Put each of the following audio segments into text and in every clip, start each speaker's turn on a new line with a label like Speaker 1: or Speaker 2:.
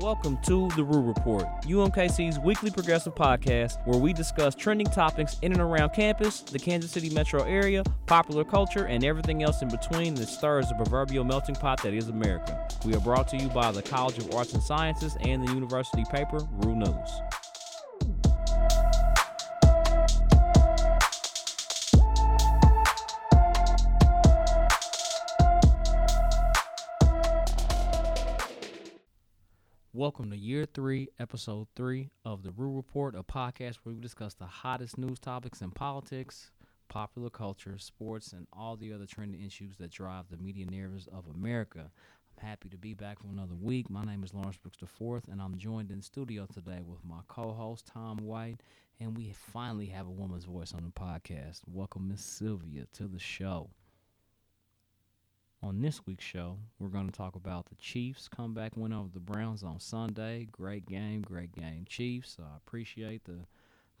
Speaker 1: Welcome to The Roo Report, UMKC's weekly progressive podcast where we discuss trending topics in and around campus, the Kansas City metro area, popular culture, and everything else in between that stirs the proverbial melting pot that is America. We are brought to you by the College of Arts and Sciences and the university paper, Roo News. Welcome to year three, episode three of the Roo Report, a podcast where we discuss the hottest news topics in politics, popular culture, sports, and all the other trending issues that drive the media narratives of America. I'm happy to be back for another week. My name is Lawrence Brooks IV, and I'm joined in studio today with my co-host Tom White, and we finally have a woman's voice on the podcast. Welcome, Miss Sylvia, to the show. On this week's show, we're going to talk about the Chiefs comeback win over the Browns on Sunday. Great game, great game, Chiefs. I appreciate the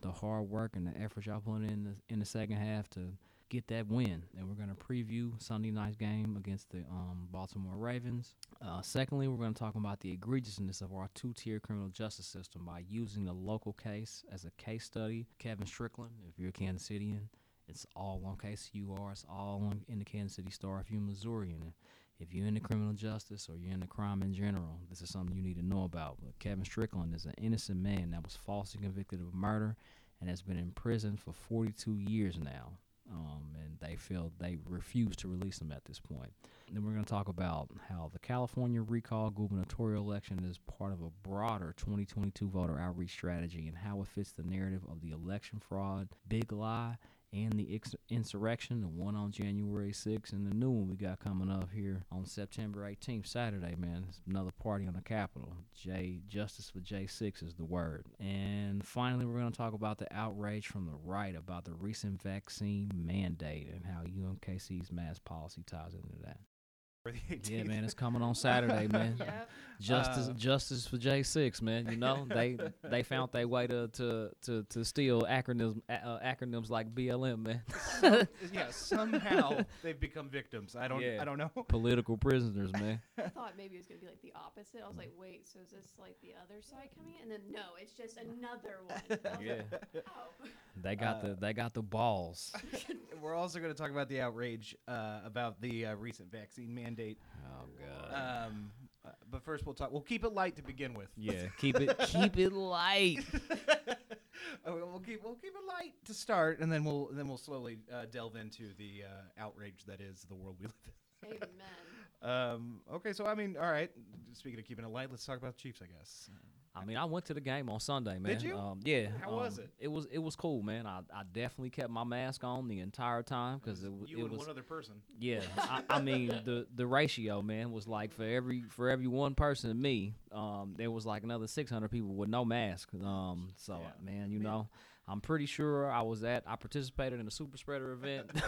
Speaker 1: the hard work and the effort y'all put in the, in the second half to get that win. And we're going to preview Sunday night's game against the um, Baltimore Ravens. Uh, secondly, we're going to talk about the egregiousness of our two-tier criminal justice system by using the local case as a case study. Kevin Strickland, if you're a Kansas Citian, it's all on KCUR. It's all on, in the Kansas City Star if you're Missourian. If you're into criminal justice or you're into crime in general, this is something you need to know about. But Kevin Strickland is an innocent man that was falsely convicted of murder and has been in prison for 42 years now. Um, and they feel they refuse to release him at this point. And then we're going to talk about how the California recall gubernatorial election is part of a broader 2022 voter outreach strategy and how it fits the narrative of the election fraud, big lie, and the insurrection, the one on January 6th, and the new one we got coming up here on September 18th, Saturday, man. It's another party on the Capitol. J Justice for J6 is the word. And finally, we're going to talk about the outrage from the right about the recent vaccine mandate and how UMKC's mass policy ties into that. Yeah, man, it's coming on Saturday, man.
Speaker 2: Yep.
Speaker 1: Justice,
Speaker 3: Uh,
Speaker 1: justice for J six, man. You know they they found their way to to to, to steal acronyms uh, acronyms like BLM, man.
Speaker 3: yeah, somehow they've become victims. I don't.
Speaker 1: Yeah.
Speaker 3: I don't know.
Speaker 1: Political prisoners, man.
Speaker 2: I thought maybe it was gonna be like the opposite. I was like, wait, so is this like the other side coming in? And then no, it's just another one.
Speaker 1: Yeah,
Speaker 2: like, oh.
Speaker 1: they got the they got the balls.
Speaker 3: We're also going to talk about the outrage uh, about the uh, recent vaccine mandate.
Speaker 1: Oh god.
Speaker 3: Um, uh, but first, we'll talk. We'll keep it light to begin with.
Speaker 1: Yeah, keep it keep it light.
Speaker 3: Uh, we'll keep we'll keep it light to start, and then we'll then we'll slowly uh, delve into the uh, outrage that is the world we live
Speaker 2: Amen.
Speaker 3: in. Um, okay, so I mean, all right. Speaking of keeping it light, let's talk about the Chiefs, I guess.
Speaker 1: I mean, I went to the game on Sunday, man.
Speaker 3: Did you?
Speaker 1: Um, yeah.
Speaker 3: How was
Speaker 1: um,
Speaker 3: it?
Speaker 1: It was it was cool, man. I, I definitely kept my mask on the entire time because it, w-
Speaker 3: You
Speaker 1: it
Speaker 3: and
Speaker 1: was
Speaker 3: one other person.
Speaker 1: Yeah, I, I mean the the ratio, man, was like for every for every one person, me, um, there was like another six hundred people with no mask. Um, so
Speaker 3: Yeah.
Speaker 1: man, you know, I'm pretty sure I was at I participated in a super spreader event.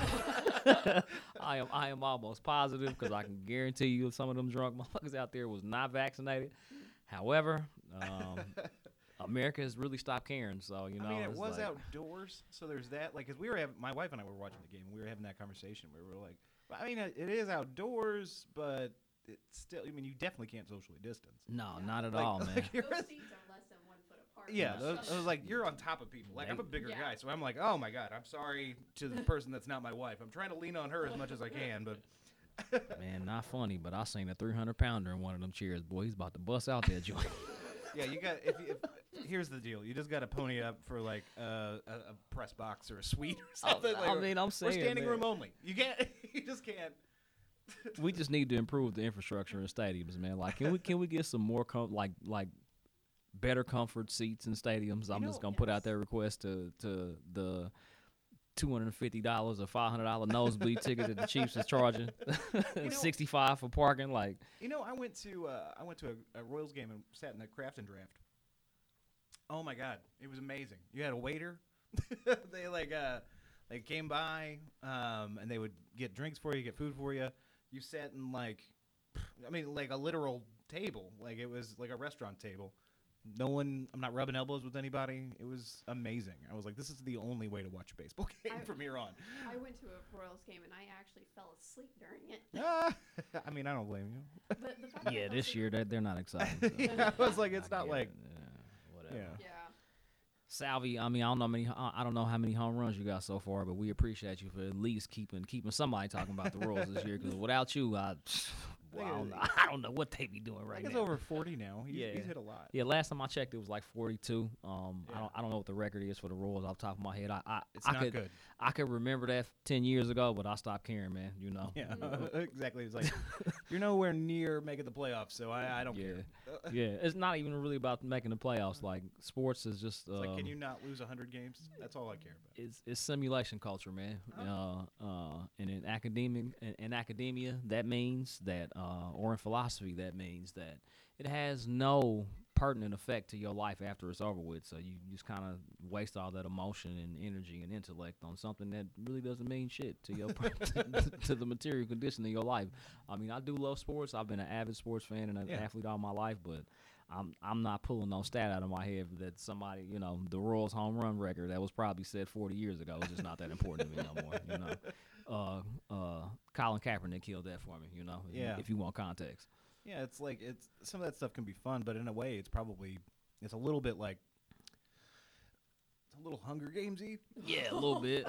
Speaker 1: I am I am almost positive because I can guarantee you some of them drunk motherfuckers out there was not vaccinated. However, um, America has really stopped caring. So you know,
Speaker 3: I mean, it was
Speaker 1: like-
Speaker 3: outdoors, so there's that. Like, cause we were having, my wife and I were watching the game, and we were having that conversation where we were like, "Well, I mean, it it is outdoors, but it's still. I mean, you definitely can't socially distance.
Speaker 1: No, not at
Speaker 3: Like-
Speaker 1: all, man.
Speaker 3: like
Speaker 2: Those seats are less than one foot apart.
Speaker 3: yeah,
Speaker 2: from
Speaker 3: those, I was like, you're on top of people. Like, I'm a bigger
Speaker 2: Yeah.
Speaker 3: guy, so I'm like, oh my god, I'm sorry to the person that's not my wife. I'm trying to lean on her as much as I can, but
Speaker 1: Man, not funny, but I seen a 300 pounder in one of them chairs. Boy, he's about to bust out that joint.
Speaker 3: yeah, you got. If, if here's the deal, you just got to pony up for like uh, a, a press box or a suite or something.
Speaker 1: I
Speaker 3: like,
Speaker 1: mean, I'm saying we're
Speaker 3: standing
Speaker 1: man.
Speaker 3: room only. You can't. You just can't.
Speaker 1: we just need to improve the infrastructure in stadiums, man. Like, can we can we get some more com- like like better comfort seats in stadiums? I'm just
Speaker 3: know-
Speaker 1: gonna put out that request to to the. Two hundred and fifty dollars or five hundred dollar nosebleed ticket that the Chiefs is charging, sixty five for parking. Like,
Speaker 3: You know, I went to uh, I went to a, a Royals game and sat in the craft and draft. Oh my god, it was amazing. You had a waiter. they like uh, they came by um, and they would get drinks for you, get food for you. You sat in like, I mean, like a literal table. Like it was like a restaurant table. No one. I'm not rubbing elbows with anybody. It was amazing. I was like, this is the only way to watch a baseball game
Speaker 2: I-
Speaker 3: from here on.
Speaker 2: I went to a Royals game and I actually fell asleep during it.
Speaker 3: Ah, I mean, I don't blame you.
Speaker 2: But the fact that I
Speaker 1: Yeah, this year they they're not excited. so-
Speaker 3: yeah, I was like, it's
Speaker 1: I
Speaker 3: not like
Speaker 1: it, yeah, whatever.
Speaker 3: yeah.
Speaker 2: Yeah.
Speaker 1: Salvy, I mean, I don't know how many. I I don't know how many home runs you got so far, but we appreciate you for at least keeping keeping somebody talking about the Royals this year. Because without you, I, well, I, don't know, I don't know what they be doing
Speaker 3: I
Speaker 1: right
Speaker 3: think it's
Speaker 1: now.
Speaker 3: over 40 now. He's,
Speaker 1: Yeah.
Speaker 3: he's hit a lot.
Speaker 1: Yeah, last time I checked, it was like 42. Um,
Speaker 3: Yeah.
Speaker 1: I don't I don't know what the record is for the Royals off the top of my head. I I,
Speaker 3: It's
Speaker 1: I
Speaker 3: not
Speaker 1: could
Speaker 3: good.
Speaker 1: I could remember that 10 years ago, but I stopped caring, man. You know.
Speaker 3: Yeah, exactly. It's like you're nowhere near making the playoffs, so I, I don't
Speaker 1: Yeah.
Speaker 3: care.
Speaker 1: yeah, it's not even really about making the playoffs. Like sports is just
Speaker 3: It's like,
Speaker 1: um,
Speaker 3: can you not lose 100 games? That's all I care about.
Speaker 1: it's, it's simulation culture, man. Uh, uh, and in academic, in, in academia, that means that, uh, or in philosophy, that means that it has no pertinent effect to your life after it's over with. So you just kind of waste all that emotion and energy and intellect on something that really doesn't mean shit to your to the material condition of your life. I mean, I do love sports. I've been an avid sports fan and an
Speaker 3: Yeah.
Speaker 1: athlete all my life, but. I'm I'm not pulling no stat out of my head that somebody you know the Royals home run record that was probably said 40 years ago is just not that important to me no more. You know, uh, uh, Colin Kaepernick killed that for me. You know,
Speaker 3: Yeah.
Speaker 1: If you want context,
Speaker 3: Yeah, it's like it's some of that stuff can be fun, but in a way, it's probably it's a little bit like it's a little Hunger Gamesy.
Speaker 1: yeah, a little bit.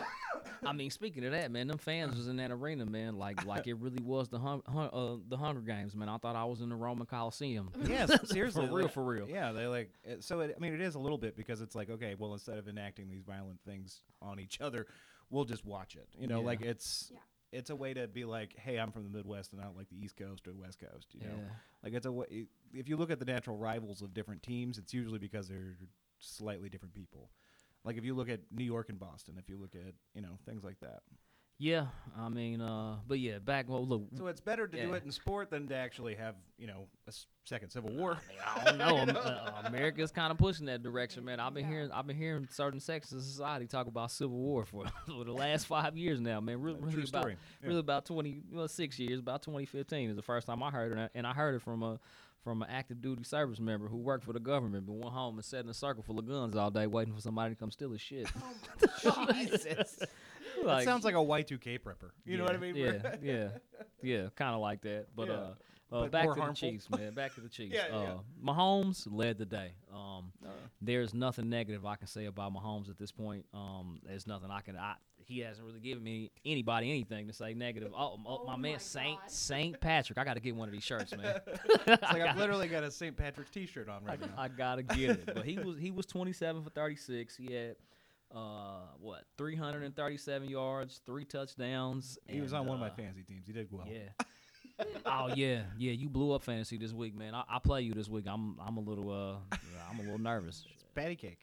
Speaker 1: I mean, speaking of that, man, them fans was in that arena, man, like like it really was the hun- hun- uh, the Hunger Games, man. I thought I was in the Roman Coliseum.
Speaker 3: Yes, seriously,
Speaker 1: for real,
Speaker 3: like-
Speaker 1: for real.
Speaker 3: Yeah, they like it, so. It, I mean, it is a little bit because it's like okay, well, instead of enacting these violent things on each other, we'll just watch it. You know,
Speaker 1: Yeah.
Speaker 3: like it's
Speaker 2: Yeah.
Speaker 3: It's a way to be like, hey, I'm from the Midwest and I don't like the East Coast or the West Coast. You know,
Speaker 1: Yeah.
Speaker 3: like it's a way. If you look at the natural rivals of different teams, it's usually because they're slightly different people. Like if you look at New York and Boston, if you look at you know things like that.
Speaker 1: Yeah, I mean, uh, but yeah, back well, look,
Speaker 3: So it's better to do it in sport than to actually have you know a s- second civil war.
Speaker 1: I don't know. Am- uh, America's kind of pushing that direction, man. I've been hearing, I've been hearing certain sections of society talk about civil war for, for the last five years now, man. Really,
Speaker 3: True
Speaker 1: really about,
Speaker 3: story. Yeah.
Speaker 1: really about twenty, well, six years. About 2015 is the first time I heard it, and I- and I heard it from a from an active duty service member who worked for the government, but went home and sat in a circle full of guns all day, waiting for somebody to come steal his shit.
Speaker 2: Oh my god.
Speaker 3: that
Speaker 1: Like,
Speaker 3: sounds like a Y2K prepper. You know what I mean?
Speaker 1: Yeah, yeah, yeah, kind of like that. But
Speaker 3: Yeah.
Speaker 1: uh, uh
Speaker 3: But
Speaker 1: back
Speaker 3: more
Speaker 1: to the
Speaker 3: harmful.
Speaker 1: Chiefs, man. Back to the Chiefs.
Speaker 3: Yeah,
Speaker 1: uh,
Speaker 3: yeah.
Speaker 1: Mahomes led the day. Um,
Speaker 3: Uh,
Speaker 1: there's nothing negative I can say about Mahomes at this point. Um, there's nothing I can. I, he hasn't really given me anybody anything to say negative. Oh, oh,
Speaker 2: Oh
Speaker 1: my man
Speaker 2: my
Speaker 1: Saint
Speaker 2: God.
Speaker 1: Saint Patrick. I got to get one of these shirts, man.
Speaker 3: it's like I've literally got a St. Patrick's T-shirt on right now.
Speaker 1: I gotta get it. But he was he was 27 for 36. He had uh what 337 yards, three touchdowns.
Speaker 3: He was
Speaker 1: and,
Speaker 3: on one of my
Speaker 1: uh,
Speaker 3: fantasy teams. He did well.
Speaker 1: Yeah. oh yeah, yeah. You blew up fantasy this week, man. I, I play you this week. I'm I'm a little uh I'm a little nervous.
Speaker 3: Patty cake.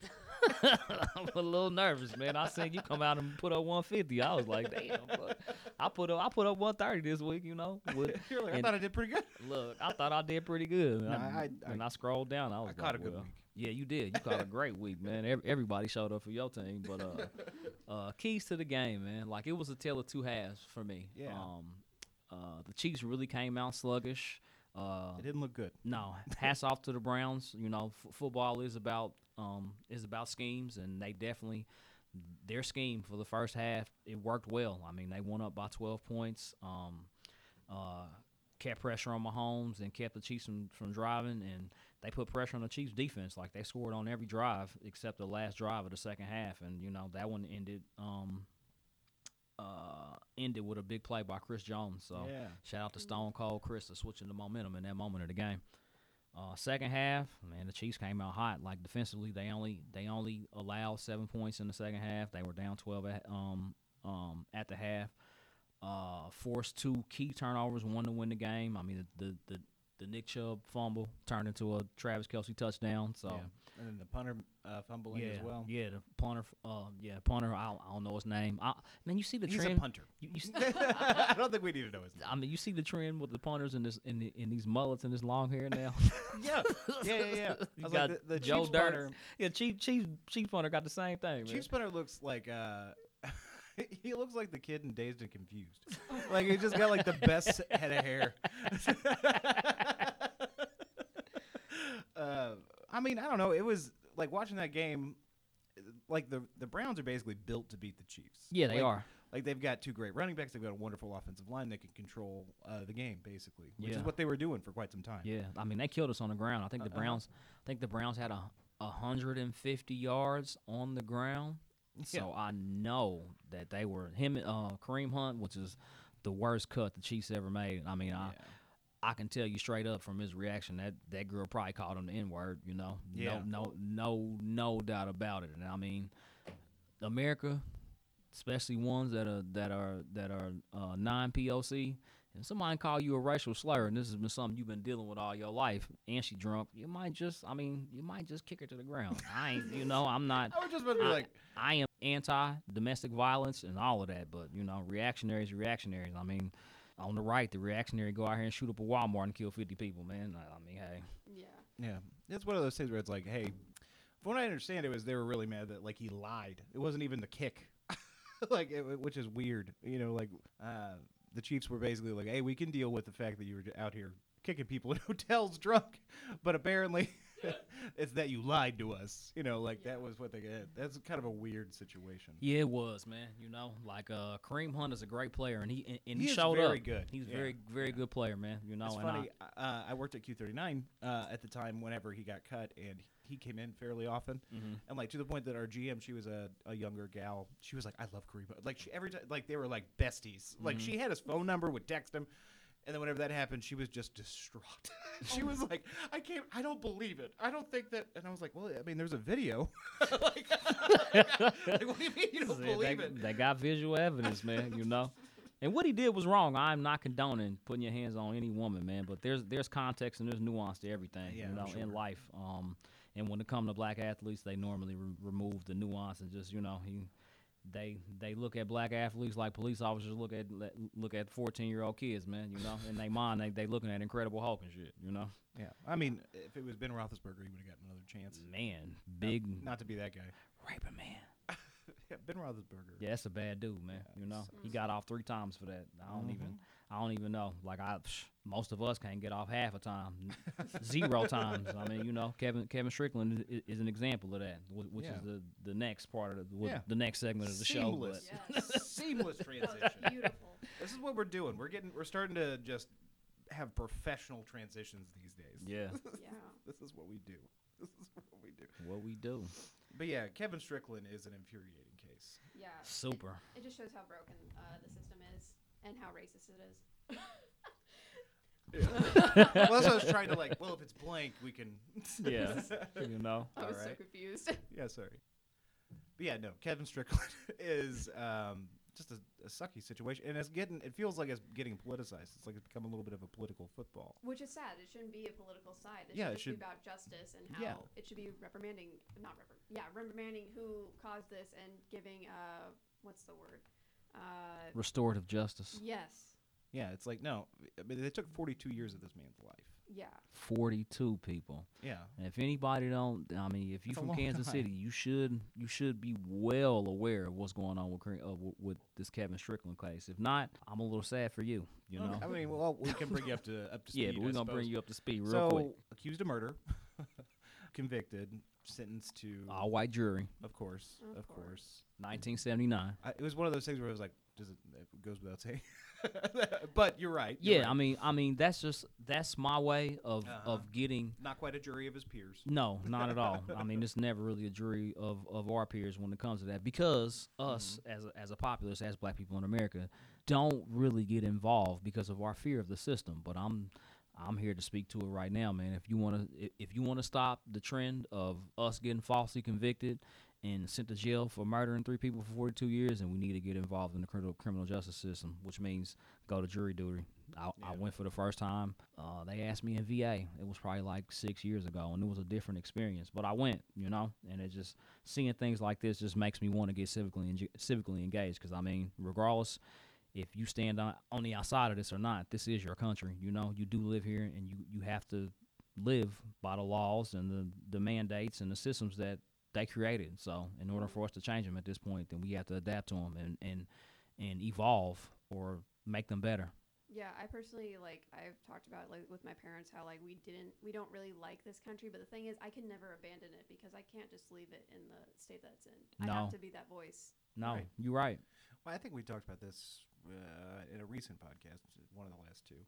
Speaker 1: I'm a little nervous, man. I seen you come out and put up 150. I was like, damn. Fuck. I put up I put up 130 this week. You know. With,
Speaker 3: You're like, I thought I did pretty good.
Speaker 1: look, I thought I did pretty good.
Speaker 3: No,
Speaker 1: I,
Speaker 3: I-
Speaker 1: when
Speaker 3: I-
Speaker 1: I scrolled down, I was
Speaker 3: I caught a good
Speaker 1: well,
Speaker 3: week.
Speaker 1: Yeah, you did. You caught a great week, man. Ev- Everybody showed up for your team, but uh, uh, keys to the game, man. Like it was a tale of two halves for me.
Speaker 3: Yeah.
Speaker 1: Um, uh, the Chiefs really came out sluggish. Uh,
Speaker 3: It didn't look good.
Speaker 1: no, hats off to the Browns. You know, f- football is about um is about schemes, and they definitely their scheme for the first half it worked well. I mean, they won up by 12 points. Um, uh, kept pressure on Mahomes and kept the Chiefs from, from driving, and they put pressure on the Chiefs defense. Like they scored on every drive except the last drive of the second half, and you know that one ended um uh ended with a big play by Chris Jones. So.
Speaker 3: yeah.
Speaker 1: Shout out to Stone Cold Chris for switching the momentum in that moment of the game. Uh, second half, man, the Chiefs came out hot. Like defensively, they only they only allowed seven points in the second half. They were down twelve at um um at the half. Uh, forced two key turnovers, one to win the game. I mean, the the the, the Nick Chubb fumble turned into a Travis Kelce touchdown. So.
Speaker 3: yeah. And then the punter uh, fumbling
Speaker 1: Yeah,
Speaker 3: as well.
Speaker 1: yeah, the punter, uh, yeah, punter. I don't, I don't know his name. I, man, you see the
Speaker 3: He's
Speaker 1: trend.
Speaker 3: a punter.
Speaker 1: You, you,
Speaker 3: I don't think we need to know his name.
Speaker 1: I mean, you see the trend with the punters in this in, the, in these mullets and this long hair now.
Speaker 3: Yeah, yeah, yeah, yeah. I
Speaker 1: You
Speaker 3: was
Speaker 1: got
Speaker 3: like, the, the
Speaker 1: Joe
Speaker 3: Chiefs
Speaker 1: Dirt.
Speaker 3: punter.
Speaker 1: yeah, Chief Chief Chief punter got the same thing, man.
Speaker 3: Chiefs punter looks like uh, he looks like the kid in Dazed and Confused. like he just got like the best head of hair. uh, I mean, I don't know. It was like watching that game. Like the the Browns are basically built to beat the Chiefs.
Speaker 1: Yeah, they
Speaker 3: Like-
Speaker 1: are.
Speaker 3: Like they've got two great running backs. They've got a wonderful offensive line that can control uh, the game, basically, which
Speaker 1: Yeah.
Speaker 3: is what they were doing for quite some time.
Speaker 1: Yeah, I mean they killed us on the ground. I think the
Speaker 3: Uh-uh.
Speaker 1: Browns, I think the Browns had a, a hundred and fifty yards on the ground. So I know that they were him, uh, Kareem Hunt, which is the worst cut the Chiefs ever made. I mean, I,
Speaker 3: Yeah.
Speaker 1: I can tell you straight up from his reaction that that girl probably called him the N word. You know,
Speaker 3: Yeah.
Speaker 1: no, no, no, no doubt about it. And I mean, America, especially ones that are that are that are uh, non POC. And somebody call you a racial slur, and this has been something you've been dealing with all your life, and she drunk, you might just, I mean, you might just kick her to the ground. I ain't, you know, I'm not,
Speaker 3: I was just about to be
Speaker 1: I-
Speaker 3: like,
Speaker 1: I am anti domestic violence and all of that, but you know, reactionaries, reactionaries. I mean, on the right, the reactionary go out here and shoot up a Walmart and kill fifty people, man. I, I mean, hey,
Speaker 2: Yeah.
Speaker 3: yeah, That's one of those things where it's like, hey, from what I understand, it was they were really mad that like he lied. It wasn't even the kick, like, it, which is weird. You know, like uh, the Chiefs were basically like, hey, we can deal with the fact that you were out here kicking people in hotels drunk, but apparently. it's that you lied to us, you know. Like that was what they had. That's kind of a weird situation.
Speaker 1: yeah, it was, man. You know, like uh, Kareem Hunt is a great player, and he and, and
Speaker 3: He
Speaker 1: he, showed
Speaker 3: very
Speaker 1: up.
Speaker 3: good.
Speaker 1: He's
Speaker 3: Yeah.
Speaker 1: very, very good player, man. You know,
Speaker 3: It's
Speaker 1: and
Speaker 3: funny. uh, I worked at Q39 uh, at the time whenever he got cut, and he came in fairly often.
Speaker 1: I, mhm.
Speaker 3: And like to the point that our GM, she was a, a younger gal. She was like, "I love Kareem." Like she, every time, like they were like besties. Like
Speaker 1: Mhm.
Speaker 3: she had his phone number, would text him, and then whenever that happened, she was just distraught. she was like, "I can't. I don't believe it. I don't think that." And I was like, "Well, I mean, there's a video. like, like, what do you mean you don't
Speaker 1: Said
Speaker 3: believe
Speaker 1: they,
Speaker 3: it?"
Speaker 1: they got visual evidence, man. You know, and what he did was wrong. I'm not condoning putting your hands on any woman, man. But there's there's context and there's nuance to everything,
Speaker 3: Yeah,
Speaker 1: you know, in life. Um, and when it comes to black athletes, they normally re- remove the nuance and just you know he. They they look at black athletes like police officers look at look at fourteen year old kids, man. You know, in their mind they they looking at Incredible Hulk and shit. You know,
Speaker 3: Yeah, I mean, if it was Ben Roethlisberger, he would have gotten another chance.
Speaker 1: man, big
Speaker 3: Not, not to be that guy.
Speaker 1: raping man.
Speaker 3: Yeah, Ben Roethlisberger.
Speaker 1: Yeah, that's a bad dude, man.
Speaker 3: Yeah,
Speaker 1: you know, he got off three times for that. I don't
Speaker 3: Mhm.
Speaker 1: even, I don't even know. Like I, psh, most of us can't get off half a time, zero times. I mean, you know, Kevin Kevin Strickland is, is an example of that, which
Speaker 3: Yeah.
Speaker 1: is the the next part of the
Speaker 3: Yeah.
Speaker 1: the next segment of the show.
Speaker 3: Seamless.
Speaker 1: But
Speaker 2: Yes.
Speaker 3: Seamless transition.
Speaker 2: was beautiful.
Speaker 3: This is what we're doing. We're getting. We're starting to just have professional transitions these days.
Speaker 1: yeah,
Speaker 2: Yeah.
Speaker 3: This is what we do. This is what we do.
Speaker 1: what we do,
Speaker 3: But yeah, Kevin Strickland is an infuriating case.
Speaker 2: Yeah.
Speaker 1: super.
Speaker 2: It just shows how broken uh, the system is and how racist it is.
Speaker 3: well, that's what I was trying to like. Well, if it's blank, we can.
Speaker 1: Yeah, you know.
Speaker 2: I was so
Speaker 3: Alright.
Speaker 2: confused.
Speaker 3: yeah, sorry. But yeah, no. Kevin Strickland is um, just a, a sucky situation, and it's getting. It feels like it's getting politicized. It's like it's become a little bit of a political football.
Speaker 2: Which is sad. It shouldn't be a political side. It
Speaker 3: Yeah,
Speaker 2: should
Speaker 3: it should-
Speaker 2: be about justice and how
Speaker 3: Yeah.
Speaker 2: it should be reprimanding, not reprimand, yeah, reprimanding who caused this and giving, uh, what's the word? Uh,
Speaker 1: Restorative justice.
Speaker 2: yes.
Speaker 3: Yeah, it's like no. I mean, they took 42 years of this man's life.
Speaker 2: Yeah.
Speaker 1: Forty-two people.
Speaker 3: Yeah.
Speaker 1: And if anybody don't, I mean, if you
Speaker 3: That's a
Speaker 1: from Kansas
Speaker 3: time.
Speaker 1: City, you should you should be well aware of what's going on with Kare- uh, with this Kevin Strickland case. If not, I'm a little sad for you. You know.
Speaker 3: I mean, well, we can bring you up to up to speed.
Speaker 1: yeah, but we're gonna
Speaker 3: suppose.
Speaker 1: bring you up to speed real
Speaker 3: so,
Speaker 1: quick.
Speaker 3: accused of murder, convicted, sentenced to,
Speaker 1: All white jury,
Speaker 3: of course,
Speaker 2: Of
Speaker 3: of,
Speaker 2: course.
Speaker 3: course.
Speaker 1: 1979.
Speaker 3: I, it was one of those things where I was like, does it, it goes without saying. but you're right. you're
Speaker 1: Yeah,
Speaker 3: right.
Speaker 1: I mean, I mean, that's just that's my way of
Speaker 3: Uh-huh.
Speaker 1: of getting.
Speaker 3: not quite a jury of his peers.
Speaker 1: No, not at all. I mean, it's never really a jury of, of our peers when it comes to that because us
Speaker 3: Mm-hmm.
Speaker 1: as a, as a populace, as Black people in America, don't really get involved because of our fear of the system. But I'm I'm here to speak to it right now, man. If you want to if you want to stop the trend of us getting falsely convicted and sent to jail for murdering three people for 42 years, and we need to get involved in the criminal criminal justice system, which means go to jury duty. I, I went for the first time. Uh, they asked me in VA. It was probably like six years ago, and it was a different experience. But I went, you know, and it just seeing things like this just makes me want to get civically civically engaged. Because I mean, regardless if you stand on on the outside of this or not, this is your country. You know, you do live here, and you you have to live by the laws and the the mandates and the systems that they created. So, in order for us to change them at this point, then we have to adapt to them and and and evolve or make them better.
Speaker 2: Yeah, I personally like I've talked about like with my parents how like we didn't we don't really like this country, but the thing is I can never abandon it because I can't just leave it in the state that it's in. I have to be that voice.
Speaker 1: No,
Speaker 3: Right.
Speaker 1: you're right.
Speaker 3: Well, I think we talked about this uh, in a recent podcast, one of the last two.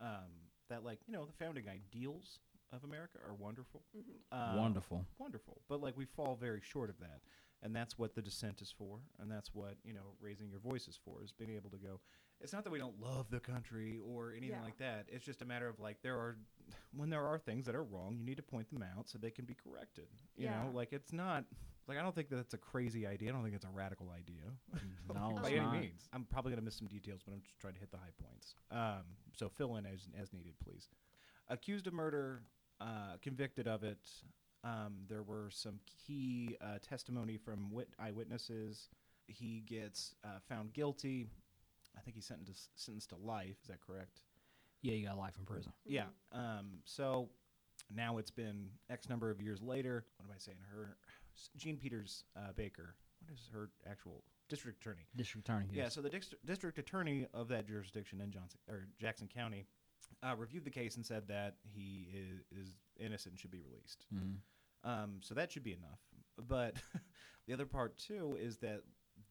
Speaker 3: Um, that like you know the founding ideals of America are wonderful,
Speaker 2: hmm
Speaker 3: um,
Speaker 1: Wonderful.
Speaker 3: wonderful, but like we fall very short of that, and that's what the dissent is for, and that's what you know raising your voice is for, is being able to go. It's not that we don't love the country or anything
Speaker 2: Yeah.
Speaker 3: like that. It's just a matter of like there are when there are things that are wrong, you need to point them out so they can be corrected. You
Speaker 2: Yeah.
Speaker 3: know, like it's not like I don't think that's a crazy idea. I don't think it's a radical idea.
Speaker 1: No,
Speaker 3: by
Speaker 1: it's
Speaker 3: any
Speaker 1: not.
Speaker 3: means. I'm probably going to miss some details, but I'm just trying to hit the high points. Um, so fill in as, as needed, please. Accused of murder, uh, convicted of it. Um, there were some key uh, testimony from wit- eyewitnesses. He gets uh, found guilty. I think he's sentenced sentenced to life. Is that correct?
Speaker 1: Yeah, you got life in prison.
Speaker 3: Yeah. Um, so now it's been X number of years later. What am I saying? Her, Jean Peters uh, Baker. What is her actual district attorney?
Speaker 1: District attorney.
Speaker 3: Yeah,
Speaker 1: yes.
Speaker 3: so the dist- district attorney of that jurisdiction in Johnson or Jackson County uh, reviewed the case and said that he is, is innocent and should be released.
Speaker 1: Mhm.
Speaker 3: Um, so that should be enough. But the other part too is that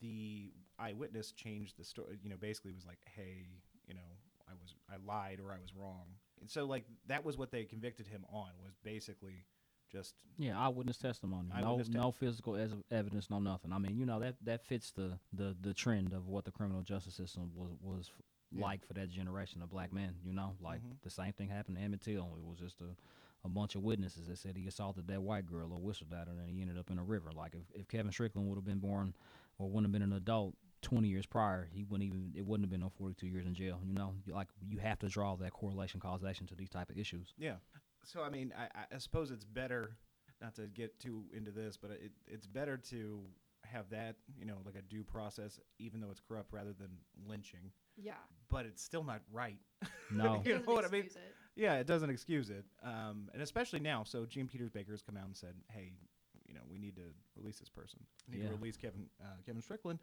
Speaker 3: the eyewitness changed the story. You know, basically was like, "Hey, you know, I was I lied or I was wrong." And so like that was what they convicted him on was basically just
Speaker 1: Yeah, eyewitness testimony.
Speaker 3: Eyewitness te-
Speaker 1: no, no physical as evidence, no nothing. I mean, you know that that fits the the the trend of what the criminal justice system was was
Speaker 3: Yeah.
Speaker 1: like for that generation of black men. You know, like
Speaker 3: Mhm.
Speaker 1: the same thing happened to Emmett Till. It was just a a bunch of witnesses that said he assaulted that white girl or whistled at her, and he ended up in a river. Like if, if Kevin Strickland would have been born or wouldn't have been an adult 20 years prior, he wouldn't even it wouldn't have been no 42 years in jail. You know, like you have to draw that correlation causation to these type of issues.
Speaker 3: Yeah. So I mean, I, I- I suppose it's better not to get too into this, but it, it's better to have that, you know, like a due process, even though it's corrupt, rather than lynching.
Speaker 2: Yeah.
Speaker 3: But it's still not right.
Speaker 1: No.
Speaker 3: You know what I mean?
Speaker 2: it.
Speaker 3: Yeah, it doesn't excuse it, um, and especially now. So Jean Peters Baker has come out and said, "Hey, you know, we need to release this person. We need
Speaker 1: Yeah.
Speaker 3: to release Kevin uh, Kevin Strickland.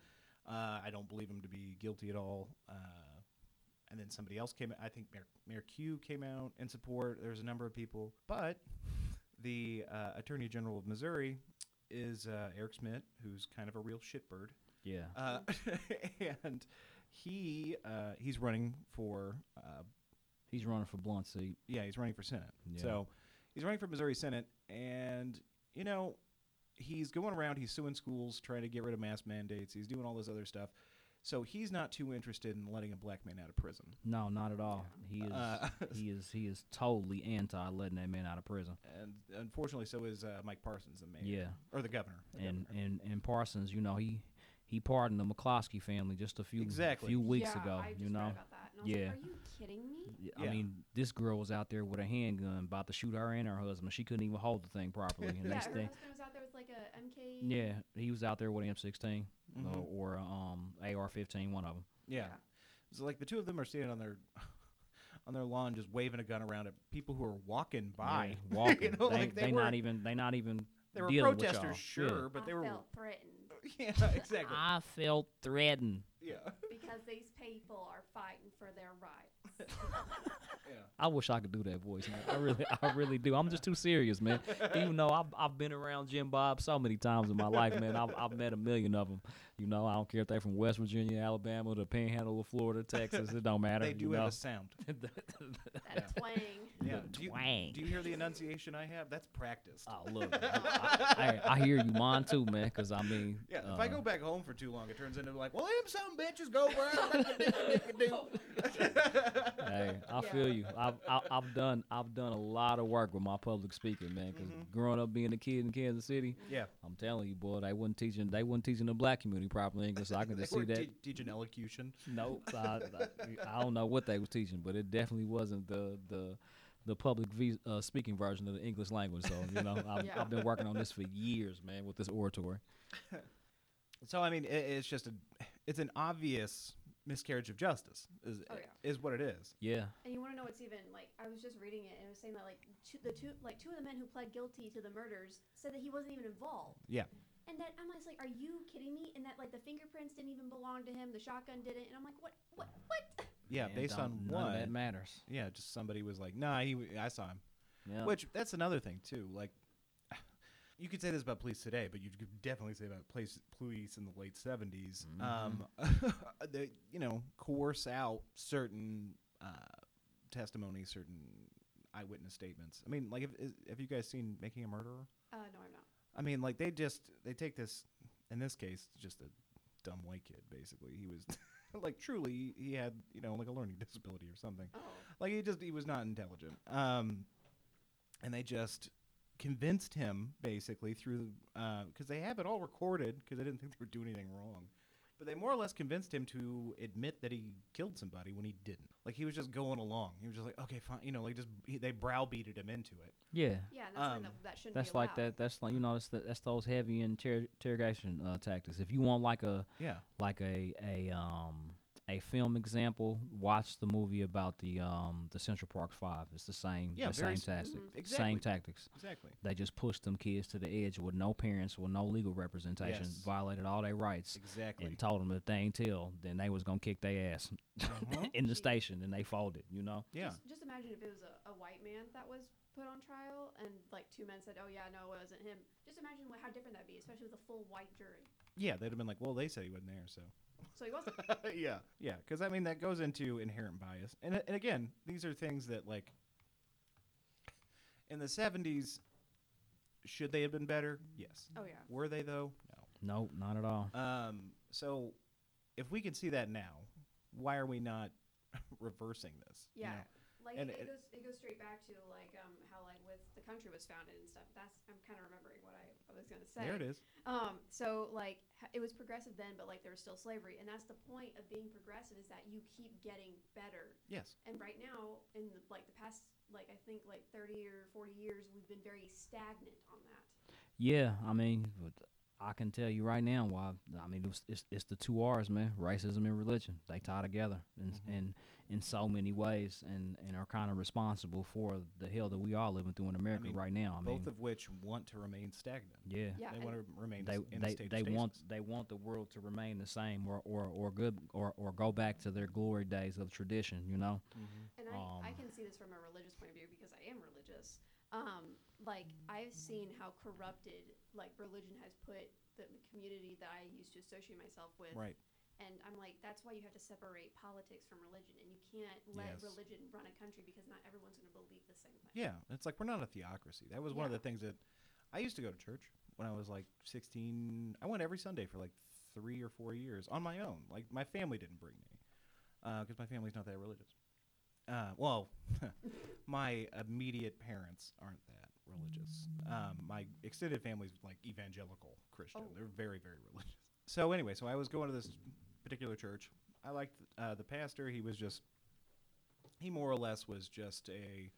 Speaker 3: Uh, I don't believe him to be guilty at all." Uh, and then somebody else came. I think Mayor, Mayor Q came out in support. There's a number of people, but the uh, Attorney General of Missouri is uh, Eric Schmitt, who's kind of a real shitbird.
Speaker 1: Yeah.
Speaker 3: Uh, and he uh, he's running for uh,
Speaker 1: He's running for blunt seat.
Speaker 3: yeah, he's running for Senate.
Speaker 1: Yeah.
Speaker 3: So he's running for Missouri Senate, and you know, he's going around, he's suing schools, trying to get rid of mask mandates. He's doing all this other stuff. So he's not too interested in letting a black man out of prison.
Speaker 1: No, not at all. He is
Speaker 3: Uh,
Speaker 1: he is he is totally anti letting that man out of prison.
Speaker 3: And unfortunately, so is uh, Mike Parsons, the mayor,
Speaker 1: Yeah.
Speaker 3: or the governor. the
Speaker 1: And
Speaker 3: governor.
Speaker 1: and and Parsons, you know, he he pardoned the McCloskey family just a few
Speaker 3: Exactly.
Speaker 1: few weeks
Speaker 2: yeah,
Speaker 1: ago.
Speaker 2: I just
Speaker 1: you know.
Speaker 2: about that. And I was
Speaker 1: Yeah.
Speaker 2: Like, Are you kidding me?
Speaker 3: Yeah.
Speaker 1: I mean, this girl was out there with a handgun about to shoot her and her husband. She couldn't even hold the thing properly. And
Speaker 2: yeah,
Speaker 1: they
Speaker 2: her like a MK.
Speaker 1: yeah, he was out there with an M16
Speaker 3: Mhm.
Speaker 1: or, or um AR-15, one of them.
Speaker 3: yeah. So like the two of them are standing on their on their lawn, just waving a gun around at people who are walking by.
Speaker 1: Yeah, walking.
Speaker 3: You know,
Speaker 1: they
Speaker 3: like,
Speaker 1: they,
Speaker 3: they
Speaker 1: not even they not even
Speaker 3: They were
Speaker 1: dealing with y'all.
Speaker 3: protesters, sure, but
Speaker 2: I
Speaker 3: they were.
Speaker 2: felt threatened
Speaker 3: Yeah, exactly.
Speaker 1: I felt threatened.
Speaker 3: yeah.
Speaker 2: because these people are fighting for their rights.
Speaker 3: Yeah.
Speaker 1: I wish I could do that voice. Man. I really, I really do. I'm just too serious, man. Even though I've, I've been around Jim Bob so many times in my life, man. I've, I've met a million of them. You know, I don't care if they're from West Virginia, Alabama, the Panhandle of Florida, Texas. It don't matter.
Speaker 3: They do
Speaker 1: you
Speaker 3: have
Speaker 1: know?
Speaker 3: a sound.
Speaker 2: That twang.
Speaker 3: Yeah.
Speaker 1: The
Speaker 3: Do you, do you hear the enunciation I have? That's practiced.
Speaker 1: Oh, look, I, I, I hear you, mine too, man. Because I mean,
Speaker 3: yeah.
Speaker 1: uh,
Speaker 3: if I go back home for too long, it turns into like, well, them some bitches go where
Speaker 1: hey, I
Speaker 2: Yeah.
Speaker 1: feel you. I've, I, I've done, I've done a lot of work with my public speaking, man. Because
Speaker 3: Mhm.
Speaker 1: growing up being a kid in Kansas City,
Speaker 3: Yeah.
Speaker 1: I'm telling you, boy, they wasn't teaching, they wasn't teaching the black community properly English. So I can just see that.
Speaker 3: te- teaching elocution.
Speaker 1: Nope. I, I, I don't know what they was teaching, but it definitely wasn't the the the public v- uh, speaking version of the English language. So you know, I've,
Speaker 2: Yeah.
Speaker 1: I've been working on this for years, man, with this oratory.
Speaker 3: So I mean, it, it's just a, it's an obvious miscarriage of justice. Is
Speaker 2: Oh, yeah.
Speaker 3: is what it is.
Speaker 1: Yeah.
Speaker 2: And you want to know what's even like? I was just reading it, and it was saying that like two, the two, like two of the men who pled guilty to the murders said that he wasn't even involved.
Speaker 3: Yeah.
Speaker 2: And that I'm just like, are you kidding me? And that like the fingerprints didn't even belong to him, the shotgun didn't, and I'm like, what, what, what?
Speaker 3: Yeah,
Speaker 1: And
Speaker 3: based on
Speaker 1: don't- that matters.
Speaker 3: Yeah, just somebody was like, "Nah, he, w- I saw him."
Speaker 1: Yeah.
Speaker 3: Which that's another thing too. Like, you could say this about police today, but you could definitely say about police police in the late 70s Um, they you know coerce out certain uh, testimony, certain eyewitness statements. I mean, like, if, is, have you guys seen Making a Murderer?
Speaker 2: Uh, no, I'm not.
Speaker 3: I mean, like they just they take this. In this case, just a dumb white kid. Basically, he was like truly he had you know like a learning disability or something.
Speaker 2: Oh,
Speaker 3: Like he just he was not intelligent. Um, and they just convinced him basically through because they have it all recorded because they didn't think they were doing anything wrong. But they more or less convinced him to admit that he killed somebody when he didn't. Like he was just going along. He was just like, okay, fine, you know, like just he, they browbeated him into it.
Speaker 1: yeah.
Speaker 2: yeah, that's something
Speaker 3: Um,
Speaker 2: that, that shouldn't
Speaker 1: That's
Speaker 2: be
Speaker 1: like that. That's like you know, that's, the, that's those heavy inter- interrogation uh, tactics. If you want like a
Speaker 3: Yeah,
Speaker 1: like a a um a film example, watch the movie about the um the Central Park Five. It's the same
Speaker 3: Yeah,
Speaker 1: the same
Speaker 3: s-
Speaker 1: tactic,
Speaker 2: Mhm.
Speaker 3: Exactly.
Speaker 1: same tactics.
Speaker 3: exactly.
Speaker 1: They just pushed them kids to the edge with no parents, with no legal representation,
Speaker 3: Yes.
Speaker 1: violated all their rights,
Speaker 3: Exactly.
Speaker 1: and told them if they ain't tell, then they was gonna kick their ass
Speaker 3: Uh-huh.
Speaker 1: in the station, and they folded. You know.
Speaker 3: yeah.
Speaker 2: Just, just imagine if it was a, a white man that was put on trial, and like two men said, "Oh yeah, no, it wasn't him." Just imagine what, how different that'd be, especially with a full white jury.
Speaker 3: Yeah, they'd have been like, well, they said he wasn't there, so.
Speaker 2: So he wasn't.
Speaker 3: yeah, yeah, because I mean that goes into inherent bias, and and again, these are things that like in the seventies, should they have been better? Yes.
Speaker 2: Oh yeah.
Speaker 3: Were they though? No.
Speaker 1: Nope, not at all.
Speaker 3: Um. So, if we can see that now, why are we not reversing this? you
Speaker 2: Yeah.
Speaker 3: know?
Speaker 2: Like
Speaker 3: And
Speaker 2: it,
Speaker 3: it-
Speaker 2: goes, it goes straight back to like um how like with the country was founded and stuff. That's I'm kind of remembering what I, I was gonna say.
Speaker 3: There it is.
Speaker 2: Um, so like it was progressive then, but like there was still slavery, and that's the point of being progressive is that you keep getting better.
Speaker 3: Yes.
Speaker 2: And right now, in the, like the past, like I think like 30 or 40 years, we've been very stagnant on that.
Speaker 1: Yeah, I mean, but I can tell you right now why. I mean, it's it's, it's the two R's, man. Racism and religion. They tie together in
Speaker 3: Mhm.
Speaker 1: in, in so many ways, and, and are kind of responsible for the hell that we are living through in America
Speaker 3: mean,
Speaker 1: right now. I
Speaker 3: Both
Speaker 1: mean,
Speaker 3: of which want to remain stagnant.
Speaker 1: yeah.
Speaker 2: Yeah.
Speaker 3: They want to remain
Speaker 1: They
Speaker 3: s- in a
Speaker 1: they,
Speaker 3: state of
Speaker 1: they want they want the world to remain the same or, or, or good or, or go back to their glory days of tradition, you know.
Speaker 2: And I, I
Speaker 1: Um,
Speaker 2: can see this from a religious point of view because I am religious. Um, like I've seen how corrupted like religion has put the community that I used to associate myself with.
Speaker 3: Right.
Speaker 2: And I'm like, that's why you have to separate politics from religion, and you can't let
Speaker 3: Yes.
Speaker 2: religion run a country because not everyone's going to believe the same thing.
Speaker 3: Yeah, it's like we're not a theocracy. That was one of the things that I used to go to church when I was like 16. I went every Sunday for like three or four years on my own. Like my family didn't bring me because my family's not that religious. Uh, well, my immediate parents aren't that religious. Um, my extended family's like evangelical Christian.
Speaker 2: Oh.
Speaker 3: They're very, very religious. So anyway, so I was going to this particular church. I liked uh, the pastor. He was just, he more or less was just a,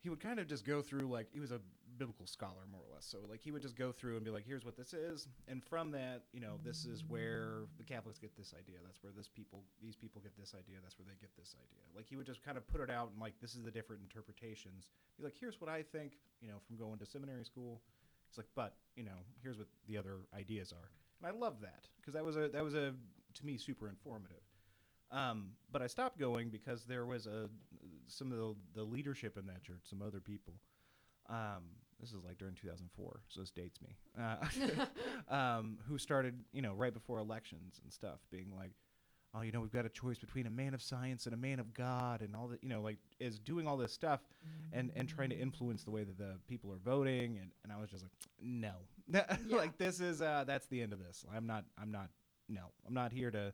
Speaker 3: he would kind of just go through like he was a biblical scholar more or less. So like he would just go through and be like, here's what this is, and from that, you know, this is where the Catholics get this idea. That's where this people, these people get this idea. That's where they get this idea. Like he would just kind of put it out and like this is the different interpretations. Be like, here's what I think, you know, from going to seminary school. It's like, but you know, here's what the other ideas are, and I love that because that was a that was a to me super informative. Um, but I stopped going because there was a some of the, the leadership in that church, some other people. Um, this is like during 2004, so this dates me. Uh, um, who started, you know, right before elections and stuff, being like, "Oh, you know, we've got a choice between a man of science and a man of God," and all that, you know, like is doing all this stuff and and trying to influence the way that the people are voting. And, and I was just like, no, like this is uh, that's the end of this. I'm not. I'm not. No, I'm not here to.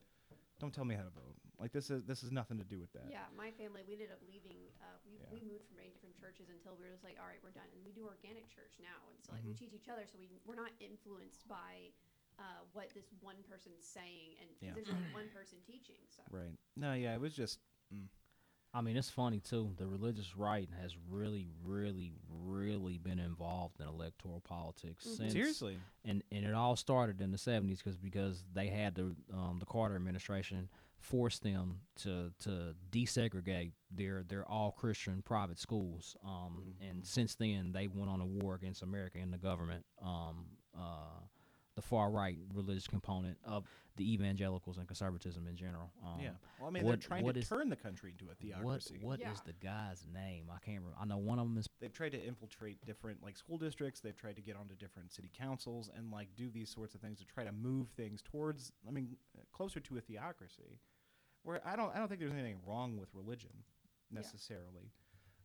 Speaker 3: Don't tell me how to vote. Like this is this has nothing to do with that.
Speaker 2: Yeah, my family, we ended up leaving. Uh, we,
Speaker 3: Yeah.
Speaker 2: we moved from many different churches until we were just like, all right, we're done. And we do organic church now. And so, like, we
Speaker 3: Mhm.
Speaker 2: teach each other. So we, we're not influenced by uh, what this one person's saying. and
Speaker 3: Yeah.
Speaker 2: there's only one person teaching. So,
Speaker 3: Right. No. Yeah. It was just. Mm,
Speaker 1: I mean, it's funny too. The religious right has really, really, really been involved in electoral politics
Speaker 2: Mhm.
Speaker 1: since
Speaker 3: seriously.
Speaker 1: and and it all started in the seventies because because they had the um, the Carter administration force them to to desegregate their their all Christian private schools. Um,
Speaker 3: Mhm.
Speaker 1: and since then they went on a war against America and the government. Um, uh, the far right religious component of the evangelicals and conservatism in general. Um,
Speaker 3: yeah. Well, I mean,
Speaker 1: what-
Speaker 3: they're trying to
Speaker 1: is-
Speaker 3: turn the country into a theocracy.
Speaker 1: What
Speaker 3: theocracy.
Speaker 1: what is
Speaker 2: Yeah.
Speaker 1: the guy's name? I can't remember. I know one of them is
Speaker 3: They've tried to infiltrate different like school districts. They've tried to get onto different city councils and like do these sorts of things to try to move things towards. I mean, closer to a theocracy. Where I don't, I don't think there's anything wrong with religion,
Speaker 2: Yeah.
Speaker 3: necessarily.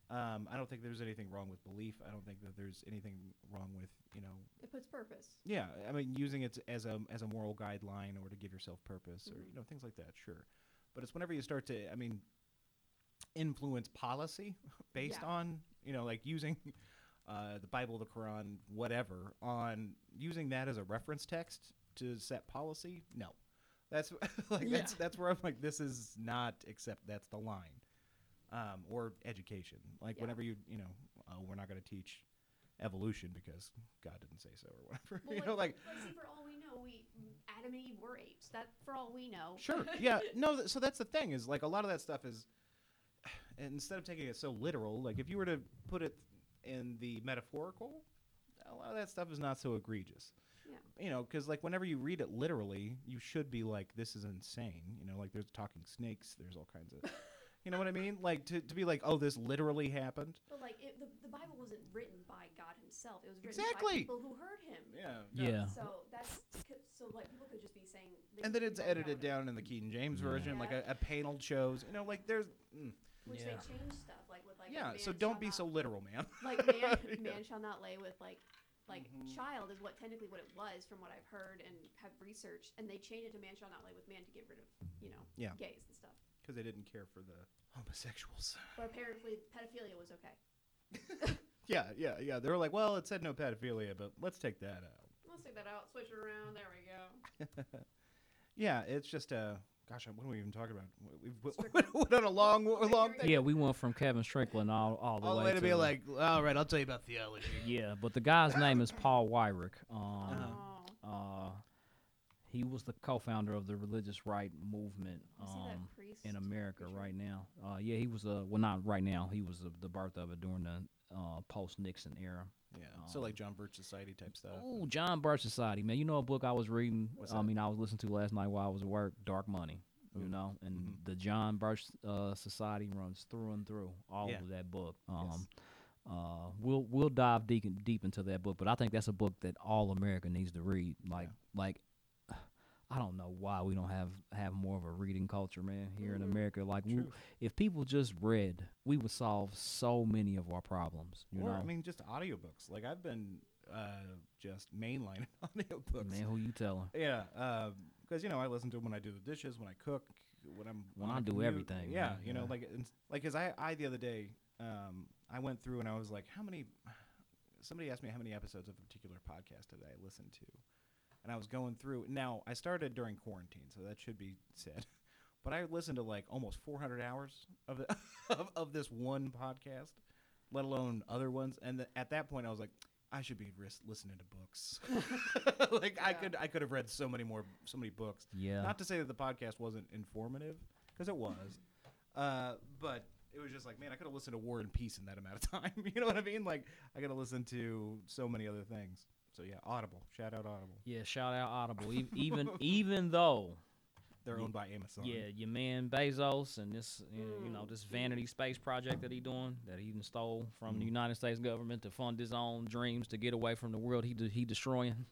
Speaker 3: Um, I don't think there's anything wrong with belief. I don't think that there's anything wrong with you know
Speaker 2: It puts purpose.
Speaker 3: Yeah, I mean, using it as a as a moral guideline or to give yourself purpose or
Speaker 2: Mhm.
Speaker 3: you know things like that. Sure, but it's whenever you start to, I mean, influence policy based
Speaker 2: Yeah.
Speaker 3: on you know like using uh, the Bible, the Quran, whatever, on using that as a reference text to set policy. No, that's like that's
Speaker 1: Yeah.
Speaker 3: that's where I'm like, this is not except That's the line. Um, or education, like
Speaker 2: Yeah.
Speaker 3: whenever you you know, uh, we're not going to teach evolution because God didn't say so or whatever.
Speaker 2: Well,
Speaker 3: you know, like
Speaker 2: like, see, for all we know, we Adam and Eve were apes. That for all we know.
Speaker 3: Sure. Yeah. No. Th- so that's the thing is like a lot of that stuff is instead of taking it so literal, like if you were to put it in the metaphorical, a lot of that stuff is not so egregious.
Speaker 2: Yeah.
Speaker 3: You know, because like whenever you read it literally, you should be like, "This is insane." You know, like there's talking snakes. There's all kinds of, you know what I mean? Like to, to be like, "Oh, this literally happened."
Speaker 2: But like it, the, the Bible wasn't written by God Himself. It was written
Speaker 3: Exactly.
Speaker 2: by people who heard Him.
Speaker 3: Yeah.
Speaker 1: Yeah.
Speaker 2: So that's so like people could just be saying.
Speaker 3: And then it's edited
Speaker 2: about it,
Speaker 3: down in the King James
Speaker 1: Yeah.
Speaker 3: version, like a, a paneled shows. You know, like there's. Mm.
Speaker 2: Which
Speaker 1: Yeah.
Speaker 2: they change stuff like with like.
Speaker 3: yeah. So don't be
Speaker 2: not-
Speaker 3: so literal, man.
Speaker 2: Like man,
Speaker 3: Yeah.
Speaker 2: man shall not lay with like. Like
Speaker 3: Mhm.
Speaker 2: child is what technically what it was from what I've heard and have researched, and they changed it to man shall not lay with man to get rid of you know
Speaker 3: Yeah.
Speaker 2: gays and stuff.
Speaker 3: because they didn't care for the homosexuals.
Speaker 2: But apparently pedophilia was okay.
Speaker 3: Yeah, yeah, yeah. They were like, well, it said no pedophilia, but let's take that out.
Speaker 2: Let's take that out, switch it around. There we go.
Speaker 3: Yeah, it's just uh, gosh, what are we even talking about? We've we
Speaker 2: Strickland.
Speaker 3: went on a long, long thing.
Speaker 1: yeah. We went from Kevin Strickland all all the
Speaker 3: all
Speaker 1: way,
Speaker 3: way to be like, all right, I'll tell you about theology.
Speaker 1: yeah. But the guy's name is Paul Weyrich. Um,
Speaker 3: Uh-huh.
Speaker 2: Oh,
Speaker 1: uh, he was the co-founder of the religious right movement
Speaker 2: you see that
Speaker 1: um, in America
Speaker 2: preacher?
Speaker 1: right now. Uh, yeah, he was uh, well, not right now. He was uh, the birth of it during the uh, post-Nixon era.
Speaker 3: Yeah, so like John Birch Society type stuff.
Speaker 1: Oh, John Birch Society, man. You know a book I was reading.
Speaker 3: What's
Speaker 1: I
Speaker 3: that?
Speaker 1: mean, I was listening to last night while I was at work. Dark Money. You
Speaker 3: Ooh.
Speaker 1: know, and
Speaker 3: Mhm.
Speaker 1: the John Birch uh, Society runs through and through all
Speaker 3: Yeah.
Speaker 1: of that book. Um,
Speaker 3: Yes.
Speaker 1: uh, we'll we'll dive deep deep into that book, but I think that's a book that all America needs to read. Like like. I don't know why we don't have have more of a reading culture, man, here in
Speaker 2: Mhm.
Speaker 1: America. Like, we, if people just read, we would solve so many of our problems. You
Speaker 3: or
Speaker 1: know,
Speaker 3: I mean, just audiobooks. Like I've been uh, just mainlining audiobooks.
Speaker 1: man, who you telling?
Speaker 3: Yeah, because you know I listen to them when I do the dishes, when I cook, when I'm
Speaker 1: When
Speaker 3: on
Speaker 1: I do
Speaker 3: commute.
Speaker 1: everything,
Speaker 3: Yeah,
Speaker 1: man,
Speaker 3: you know,
Speaker 1: yeah.
Speaker 3: like like because I I the other day um, I went through and I was like, how many? Somebody asked me how many episodes of a particular podcast did I listen to, and I was going through. Now I started during quarantine, so that should be said. But I listened to like almost 400 hours of the, of, of this one podcast, let alone other ones. And th- at that point, I was like, I should be ris- listening to books. like I could I could have read so many more so many books.
Speaker 1: Yeah.
Speaker 3: Not to say that the podcast wasn't informative, because it was, uh, but it was just like, man, I could have listened to War and Peace in that amount of time. you know what I mean? Like I got to listen to so many other things. So yeah, Audible. Shout out Audible.
Speaker 1: Yeah, shout out Audible. E- even even though,
Speaker 3: They're
Speaker 1: Ye-
Speaker 3: owned by Amazon.
Speaker 1: yeah, your man Bezos and this, you know, you know,
Speaker 2: Mm.
Speaker 1: this vanity space project that he doing that he even stole from the
Speaker 3: Mhm.
Speaker 1: United States government to fund his own dreams to get away from the world he de- he destroying.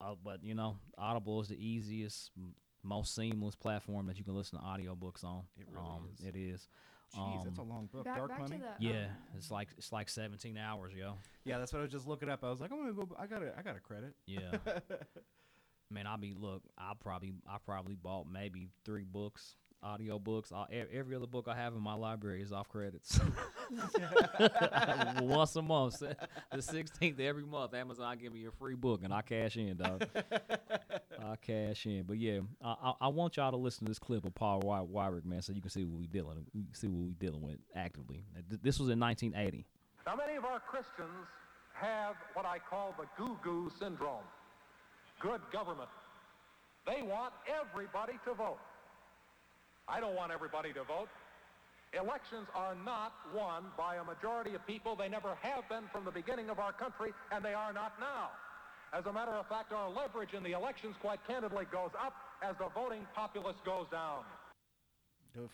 Speaker 1: Uh, but you know, Audible is the easiest, m- most seamless platform that you can listen to audiobooks on.
Speaker 3: It really
Speaker 1: um,
Speaker 3: is.
Speaker 1: It is.
Speaker 3: Jeez, that's a
Speaker 1: Um,
Speaker 3: long book.
Speaker 2: Back,
Speaker 3: Dark
Speaker 2: back
Speaker 3: Money.
Speaker 2: the
Speaker 1: Yeah,
Speaker 2: um,
Speaker 1: it's like it's like 17 hours, yo.
Speaker 3: Yeah, that's what I was just looking up. I was like, I'm gonna go. I got to I got a credit.
Speaker 1: Yeah. Man, I'll be look. I probably I probably bought maybe three books, audio books. I, every other book I have in my library is off credits. Once a month, the sixteenth every month, Amazon give me a free book and I cash in, dog. I cash in. But yeah, I, I, I want y'all to listen to this clip of Paul Wy- Weyrich, man, so you can see what we dealing, see what we dealing with actively. This was in 1980.
Speaker 4: Now, many of our Christians have what I call the goo-goo syndrome. Good government. They want everybody to vote. I don't want everybody to vote. Elections are not won by a majority of people. They never have been from the beginning of our country, and they are not now. As a matter of fact, our leverage in the elections, quite candidly, goes up as the voting populace goes down.
Speaker 3: Oof.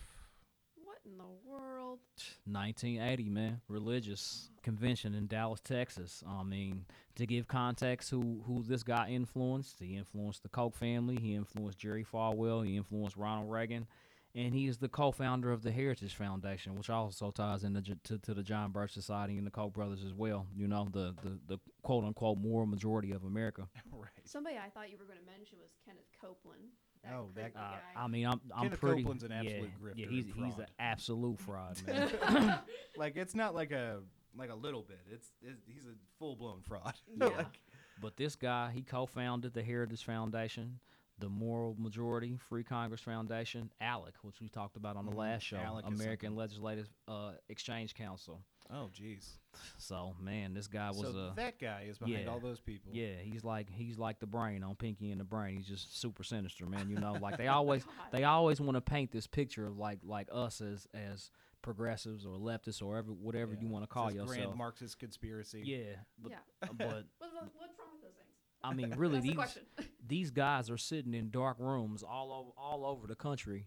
Speaker 2: What in the world?
Speaker 1: 1980, man, religious convention in Dallas, Texas. I mean, to give context, who who this guy influenced? He influenced the Koch family. He influenced Jerry Falwell. He influenced Ronald Reagan, and he is the co-founder of the Heritage Foundation, which also ties into to, to the John Birch Society and the Koch brothers as well. You know, the the, the quote unquote moral majority of America.
Speaker 3: right.
Speaker 2: Somebody I thought you were going to mention was Kenneth Copeland. That
Speaker 3: Oh, that
Speaker 2: creepy
Speaker 1: Uh,
Speaker 2: guy.
Speaker 1: I mean, I'm I'm
Speaker 3: Kenneth
Speaker 1: pretty.
Speaker 3: Copeland's an absolute
Speaker 1: yeah,
Speaker 3: grifter
Speaker 1: yeah,
Speaker 3: and
Speaker 1: he's he's an
Speaker 3: fraud.
Speaker 1: absolute fraud, man.
Speaker 3: Like it's not like a like a little bit. It's, it's he's a full blown fraud.
Speaker 1: Yeah.
Speaker 3: like,
Speaker 1: But this guy, he co-founded the Heritage Foundation, the Moral Majority Free Congress Foundation, ALEC, which we talked about on the
Speaker 3: Mhm.
Speaker 1: last show,
Speaker 3: ALEC
Speaker 1: American. Legislative uh, Exchange Council.
Speaker 3: oh jeez.
Speaker 1: So man, this guy was
Speaker 3: So
Speaker 1: a
Speaker 3: that guy is behind
Speaker 1: yeah.
Speaker 3: all those people.
Speaker 1: yeah, he's like he's like the brain on Pinky and the Brain. He's just super sinister, man. You know, like they always they always want to paint this picture of like like us as as progressives or leftists or whatever whatever
Speaker 3: Yeah.
Speaker 1: you want to call
Speaker 3: this
Speaker 1: yourself.
Speaker 3: Grand Marxist conspiracy.
Speaker 1: yeah, but
Speaker 2: yeah.
Speaker 1: but
Speaker 2: What, what, what's wrong with those things?
Speaker 1: I mean, really,
Speaker 2: That's the
Speaker 1: these these guys are sitting in dark rooms all over all over the country,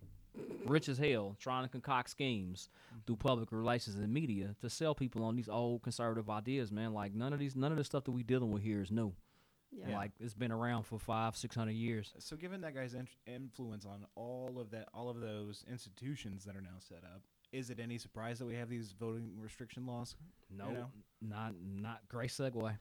Speaker 1: rich as hell, trying to concoct schemes through public relations and media to sell people on these old conservative ideas. Man, like none of these none of the stuff that we dealing with here is new.
Speaker 2: yeah.
Speaker 1: Like it's been around for five six hundred years.
Speaker 3: So given that guy's in- influence on all of that, all of those institutions that are now set up, is it any surprise that we have these voting restriction laws?
Speaker 1: No,
Speaker 3: know?
Speaker 1: not not great segue.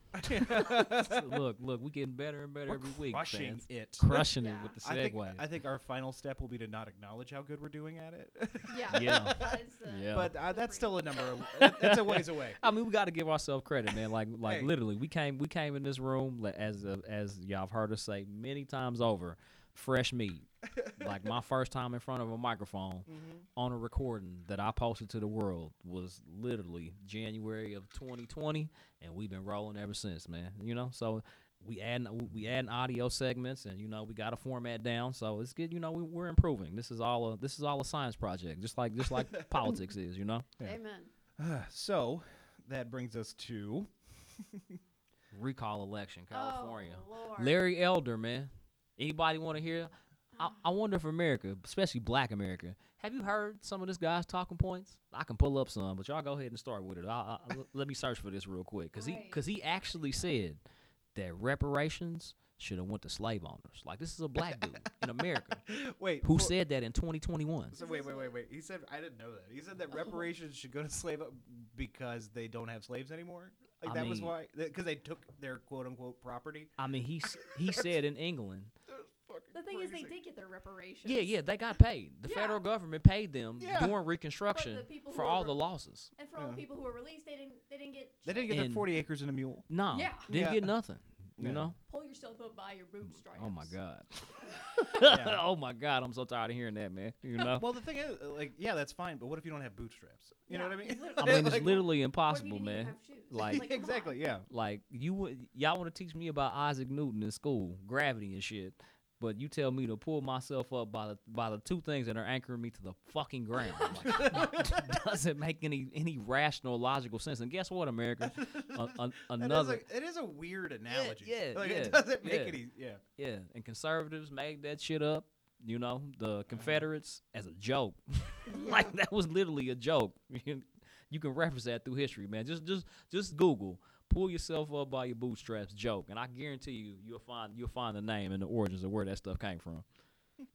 Speaker 1: look, look, we getting better and better
Speaker 3: We're
Speaker 1: every week.
Speaker 3: crushing
Speaker 1: fans.
Speaker 3: it.
Speaker 1: crushing it with the
Speaker 3: I think,
Speaker 1: segue.
Speaker 3: I think our final step will be to not acknowledge how good we're doing at it.
Speaker 2: yeah.
Speaker 1: Yeah.
Speaker 2: That is the,
Speaker 1: Yeah.
Speaker 3: but uh, that's still a number. Of, that's a ways away.
Speaker 1: I mean, we got to give ourselves credit, man. Like, like
Speaker 3: Hey.
Speaker 1: literally, we came, we came in this room as a, as y'all have heard us say many times over, fresh meat. like my first time in front of a microphone mm-hmm. on a recording that I posted to the world was literally January of 2020, and we've been rolling ever since, man. You know, so. We add we add audio segments, and you know we got a format down, so it's good. You know we, we're improving. This is all a this is all a science project, just like just like politics is. You know,
Speaker 3: Yeah.
Speaker 2: Amen.
Speaker 3: so that brings us to
Speaker 1: recall election, oh, California.
Speaker 2: Oh,
Speaker 1: Larry Elder, man. Anybody want to hear? I, I wonder if America, especially Black America, have you heard some of this guy's talking points? I can pull up some, but y'all go ahead and start with it. I, I, let me search for this real quick, cause he, cause he actually said that reparations should have went to slave owners. Like this is a black dude in America
Speaker 3: wait.
Speaker 1: who
Speaker 3: well-
Speaker 1: said that in 2021.
Speaker 3: So wait, wait, wait, wait. He said I didn't know that. He said that reparations should go to slave because they don't have slaves anymore. Like
Speaker 1: I
Speaker 3: that was why because they took their quote unquote property.
Speaker 1: I mean, he he said in England.
Speaker 2: The thing is, they did get their reparations.
Speaker 1: Yeah, yeah, they got paid. The
Speaker 2: Yeah.
Speaker 1: federal government paid them
Speaker 3: Yeah.
Speaker 1: during Reconstruction
Speaker 2: people
Speaker 1: for all
Speaker 2: were-
Speaker 1: the losses.
Speaker 2: And for all the people who were released, they didn't. They didn't get.
Speaker 3: They didn't
Speaker 2: shit.
Speaker 3: get their forty acres and a mule.
Speaker 1: No,
Speaker 2: Yeah.
Speaker 1: didn't
Speaker 3: Yeah.
Speaker 1: get nothing. You know.
Speaker 2: Pull yourself up by your bootstraps.
Speaker 1: Oh my god.
Speaker 3: Yeah.
Speaker 1: oh my god, I'm so tired of hearing that, man. You know.
Speaker 3: Well, the thing is, like, yeah, that's fine, but what if you don't have bootstraps? You know what I mean?
Speaker 1: I mean, it's
Speaker 3: Like,
Speaker 1: literally
Speaker 2: What if you
Speaker 1: impossible, man.
Speaker 2: have?
Speaker 1: Like-
Speaker 3: exactly, yeah.
Speaker 1: Like you would, y'all want to teach me about Isaac Newton in school, gravity and shit. But you tell me to pull myself up by the by the two things that are anchoring me to the fucking ground. Like, doesn't make any any rational, logical sense. And guess what, America? A, a,
Speaker 3: is
Speaker 1: another
Speaker 3: a, it is a weird analogy.
Speaker 1: yeah,
Speaker 3: like,
Speaker 1: yeah,
Speaker 3: it doesn't make
Speaker 1: yeah.
Speaker 3: any. Yeah.
Speaker 1: Yeah, and conservatives made that shit up. You know, the Confederates as a joke. like that was literally a joke. You can, you can reference that through history, man. Just just just Google pull yourself up by your bootstraps joke, and I guarantee you you'll find you'll find the name and the origins of where that stuff came from.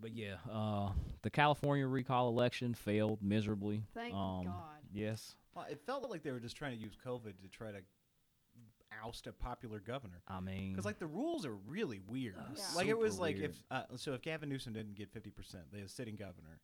Speaker 1: But yeah, uh, the California recall election failed miserably.
Speaker 2: Thank
Speaker 1: um,
Speaker 2: God.
Speaker 1: Yes,
Speaker 3: Well, it felt like they were just trying to use COVID to try to oust a popular governor.
Speaker 1: I mean,
Speaker 3: Because like the rules are really weird.
Speaker 2: Yeah.
Speaker 3: Like it was
Speaker 1: super
Speaker 3: like
Speaker 1: weird.
Speaker 3: if uh, so if Gavin Newsom didn't get fifty percent, the sitting governor,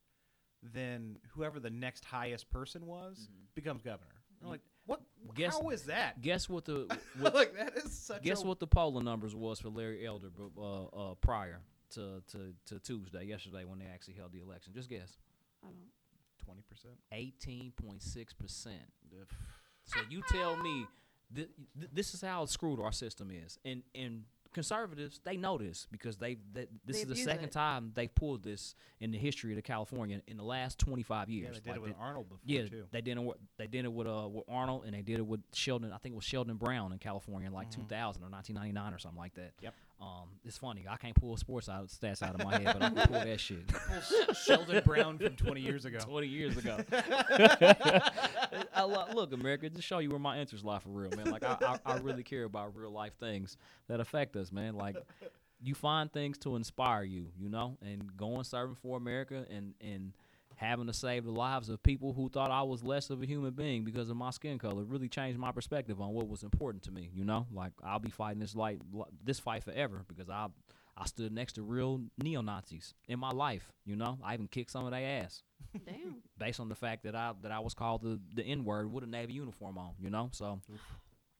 Speaker 3: then whoever the next highest person was becomes governor. I'm like, what?
Speaker 1: Guess-
Speaker 3: how is that?
Speaker 1: guess what the what,
Speaker 3: like that is such.
Speaker 1: Guess
Speaker 3: a,
Speaker 1: what the polling numbers was for Larry Elder bu- uh, uh, prior to, to, to Tuesday, yesterday, when they actually held the election? Just guess.
Speaker 2: I don't.
Speaker 3: Twenty percent.
Speaker 1: 18.6%. So you tell me th- th- this is how screwed our system is. And, and conservatives they know this because they, they this
Speaker 2: They
Speaker 1: is the second
Speaker 2: it.
Speaker 1: time they pulled this in the history of the California in the last 25 years.
Speaker 3: Yeah, they did
Speaker 1: Like,
Speaker 3: it with
Speaker 1: they-
Speaker 3: Arnold before
Speaker 1: yeah,
Speaker 3: too.
Speaker 1: they did it. With, they did it with uh with Arnold, and they did it with Sheldon. I think it was Sheldon Brown in California in like 2000 or 1999 or something like that.
Speaker 3: Yep.
Speaker 1: Um, it's funny. I can't pull sports out stats out of my head, but I can pull that shit.
Speaker 3: Sheldon Brown from 20 years ago.
Speaker 1: 20 years ago. I, lo- look, America, just show you where my interests lie for real, man. Like I, I, I really care about real life things that affect us, man. Like you find things to inspire you, you know, and going serving for America and and having to save the lives of people who thought I was less of a human being because of my skin color really changed my perspective on what was important to me. You know, like I'll be fighting this like this fight forever because I I stood next to real neo Nazis in my life. You know, I even kicked some of their ass
Speaker 2: Damn.
Speaker 1: based on the fact that I that I was called the the N word with a navy uniform on. You know, so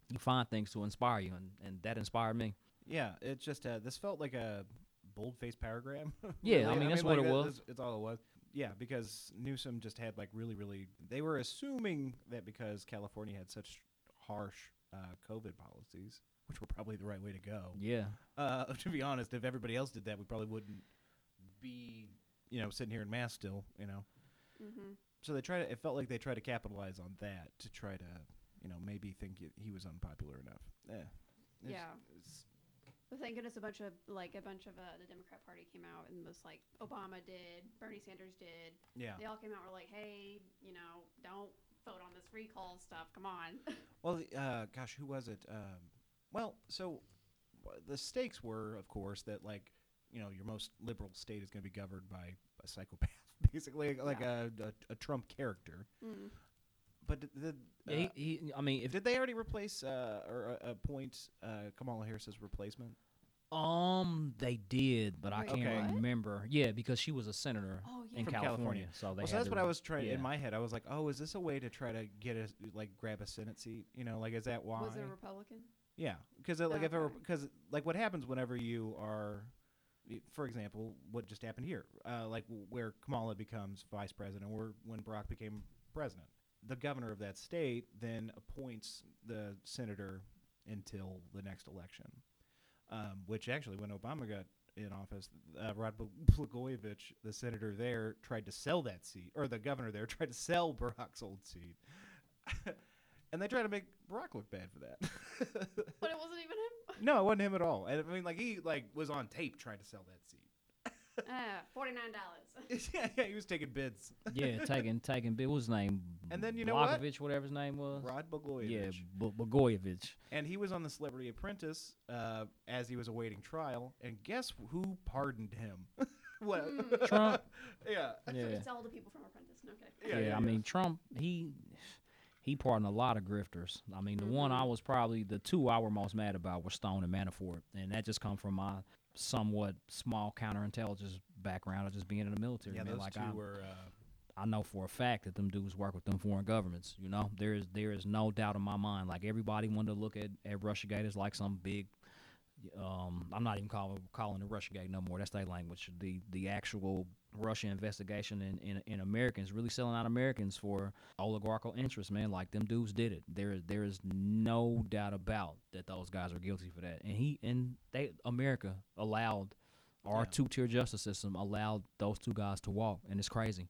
Speaker 1: you find things to inspire you, and and that inspired me.
Speaker 3: Yeah, it just uh, this felt like a bold-faced paragraph.
Speaker 1: Yeah, I mean, that's what
Speaker 3: like,
Speaker 1: it was.
Speaker 3: It's all it was. Yeah, because Newsom just had like really, really. They were assuming that because California had such harsh uh, COVID policies, which were probably the right way to go.
Speaker 1: Yeah,
Speaker 3: Uh, to be honest, if everybody else did that, we probably wouldn't be, you know, sitting here in mass still. You know.
Speaker 2: Mm-hmm.
Speaker 3: So they tried. to. It felt like they tried to capitalize on that to try to, you know, maybe think he was unpopular enough. Eh, it's-
Speaker 2: Yeah.
Speaker 3: it's-
Speaker 2: But thank goodness a bunch of like a bunch of uh, the Democrat Party came out and was like Obama did, Bernie Sanders did.
Speaker 3: yeah.
Speaker 2: They all came out and were like, hey, you know, don't vote on this recall stuff. Come on.
Speaker 3: Well, the- uh, gosh, who was it? Um, well, so w- the stakes were, of course, that like you know your most liberal state is going to be governed by a psychopath, basically like a, a, a Trump character.
Speaker 2: mm.
Speaker 3: But did, did,
Speaker 1: yeah.
Speaker 3: uh,
Speaker 1: He, he, I mean, if
Speaker 3: did they already replace uh, or uh, appoint uh, Kamala Harris's replacement?
Speaker 1: um they did, but I can't
Speaker 2: what?
Speaker 1: remember. Yeah, because she was a senator
Speaker 2: Oh yeah.
Speaker 1: in California,
Speaker 3: California.
Speaker 1: so they.
Speaker 3: Well, so that's
Speaker 1: to
Speaker 3: what I was trying
Speaker 1: yeah.
Speaker 3: in my head. I was like, oh, is this a way to try to get a like grab a Senate seat? You know, like is that why?
Speaker 2: Was it a Republican?
Speaker 3: Yeah, because like if
Speaker 2: Okay.
Speaker 3: because like what happens whenever you are, for example, what just happened here, uh, like where Kamala becomes vice president, or when Barack became president, the governor of that state then appoints the senator until the next election. Um, which actually, when Obama got in office, uh, Rod Bl- Blagojevich, the senator there, tried to sell that seat, or the governor there tried to sell Barack's old seat. And they tried to make Barack look bad for that.
Speaker 2: But it wasn't even him.
Speaker 3: No, it wasn't him at all. And I mean, like he like was on tape trying to sell that seat.
Speaker 2: Ah, forty nine dollars.
Speaker 3: yeah, yeah, he was taking bids.
Speaker 1: yeah, taking taking. What was his name?
Speaker 3: And then you know what?
Speaker 1: Blagojevich, whatever his name was.
Speaker 3: Rod Blagojevich.
Speaker 1: Yeah, B- Blagojevich.
Speaker 3: and he was on the Celebrity Apprentice uh, as he was awaiting trial. And guess who pardoned him? what?
Speaker 2: Hmm.
Speaker 1: Trump.
Speaker 3: yeah.
Speaker 1: Yeah.
Speaker 2: It's all the people from Apprentice. Okay.
Speaker 3: Yeah,
Speaker 1: Yeah,
Speaker 3: yeah,
Speaker 1: I mean Trump, he he pardoned a lot of grifters. I mean, the one I
Speaker 2: Mhm.
Speaker 1: was probably the two I were most mad about were Stone and Manafort, and that just come from my somewhat small counterintelligence background of just being in the military.
Speaker 3: Yeah,
Speaker 1: man.
Speaker 3: those
Speaker 1: like
Speaker 3: two
Speaker 1: I,
Speaker 3: were. Uh,
Speaker 1: I know for a fact that them dudes work with them foreign governments. You know, there is there is no doubt in my mind. Like everybody wanted to look at at RussiaGate as like some big. Um, I'm not even calling calling it RussiaGate no more. That's their language. The the actual Russia investigation in, in in Americans really selling out Americans for oligarchical interests, man. Like them dudes did it. There there is no doubt about that those guys are guilty for that. And he and they America allowed our
Speaker 3: Yeah.
Speaker 1: two tier justice system allowed those two guys to walk, and it's crazy.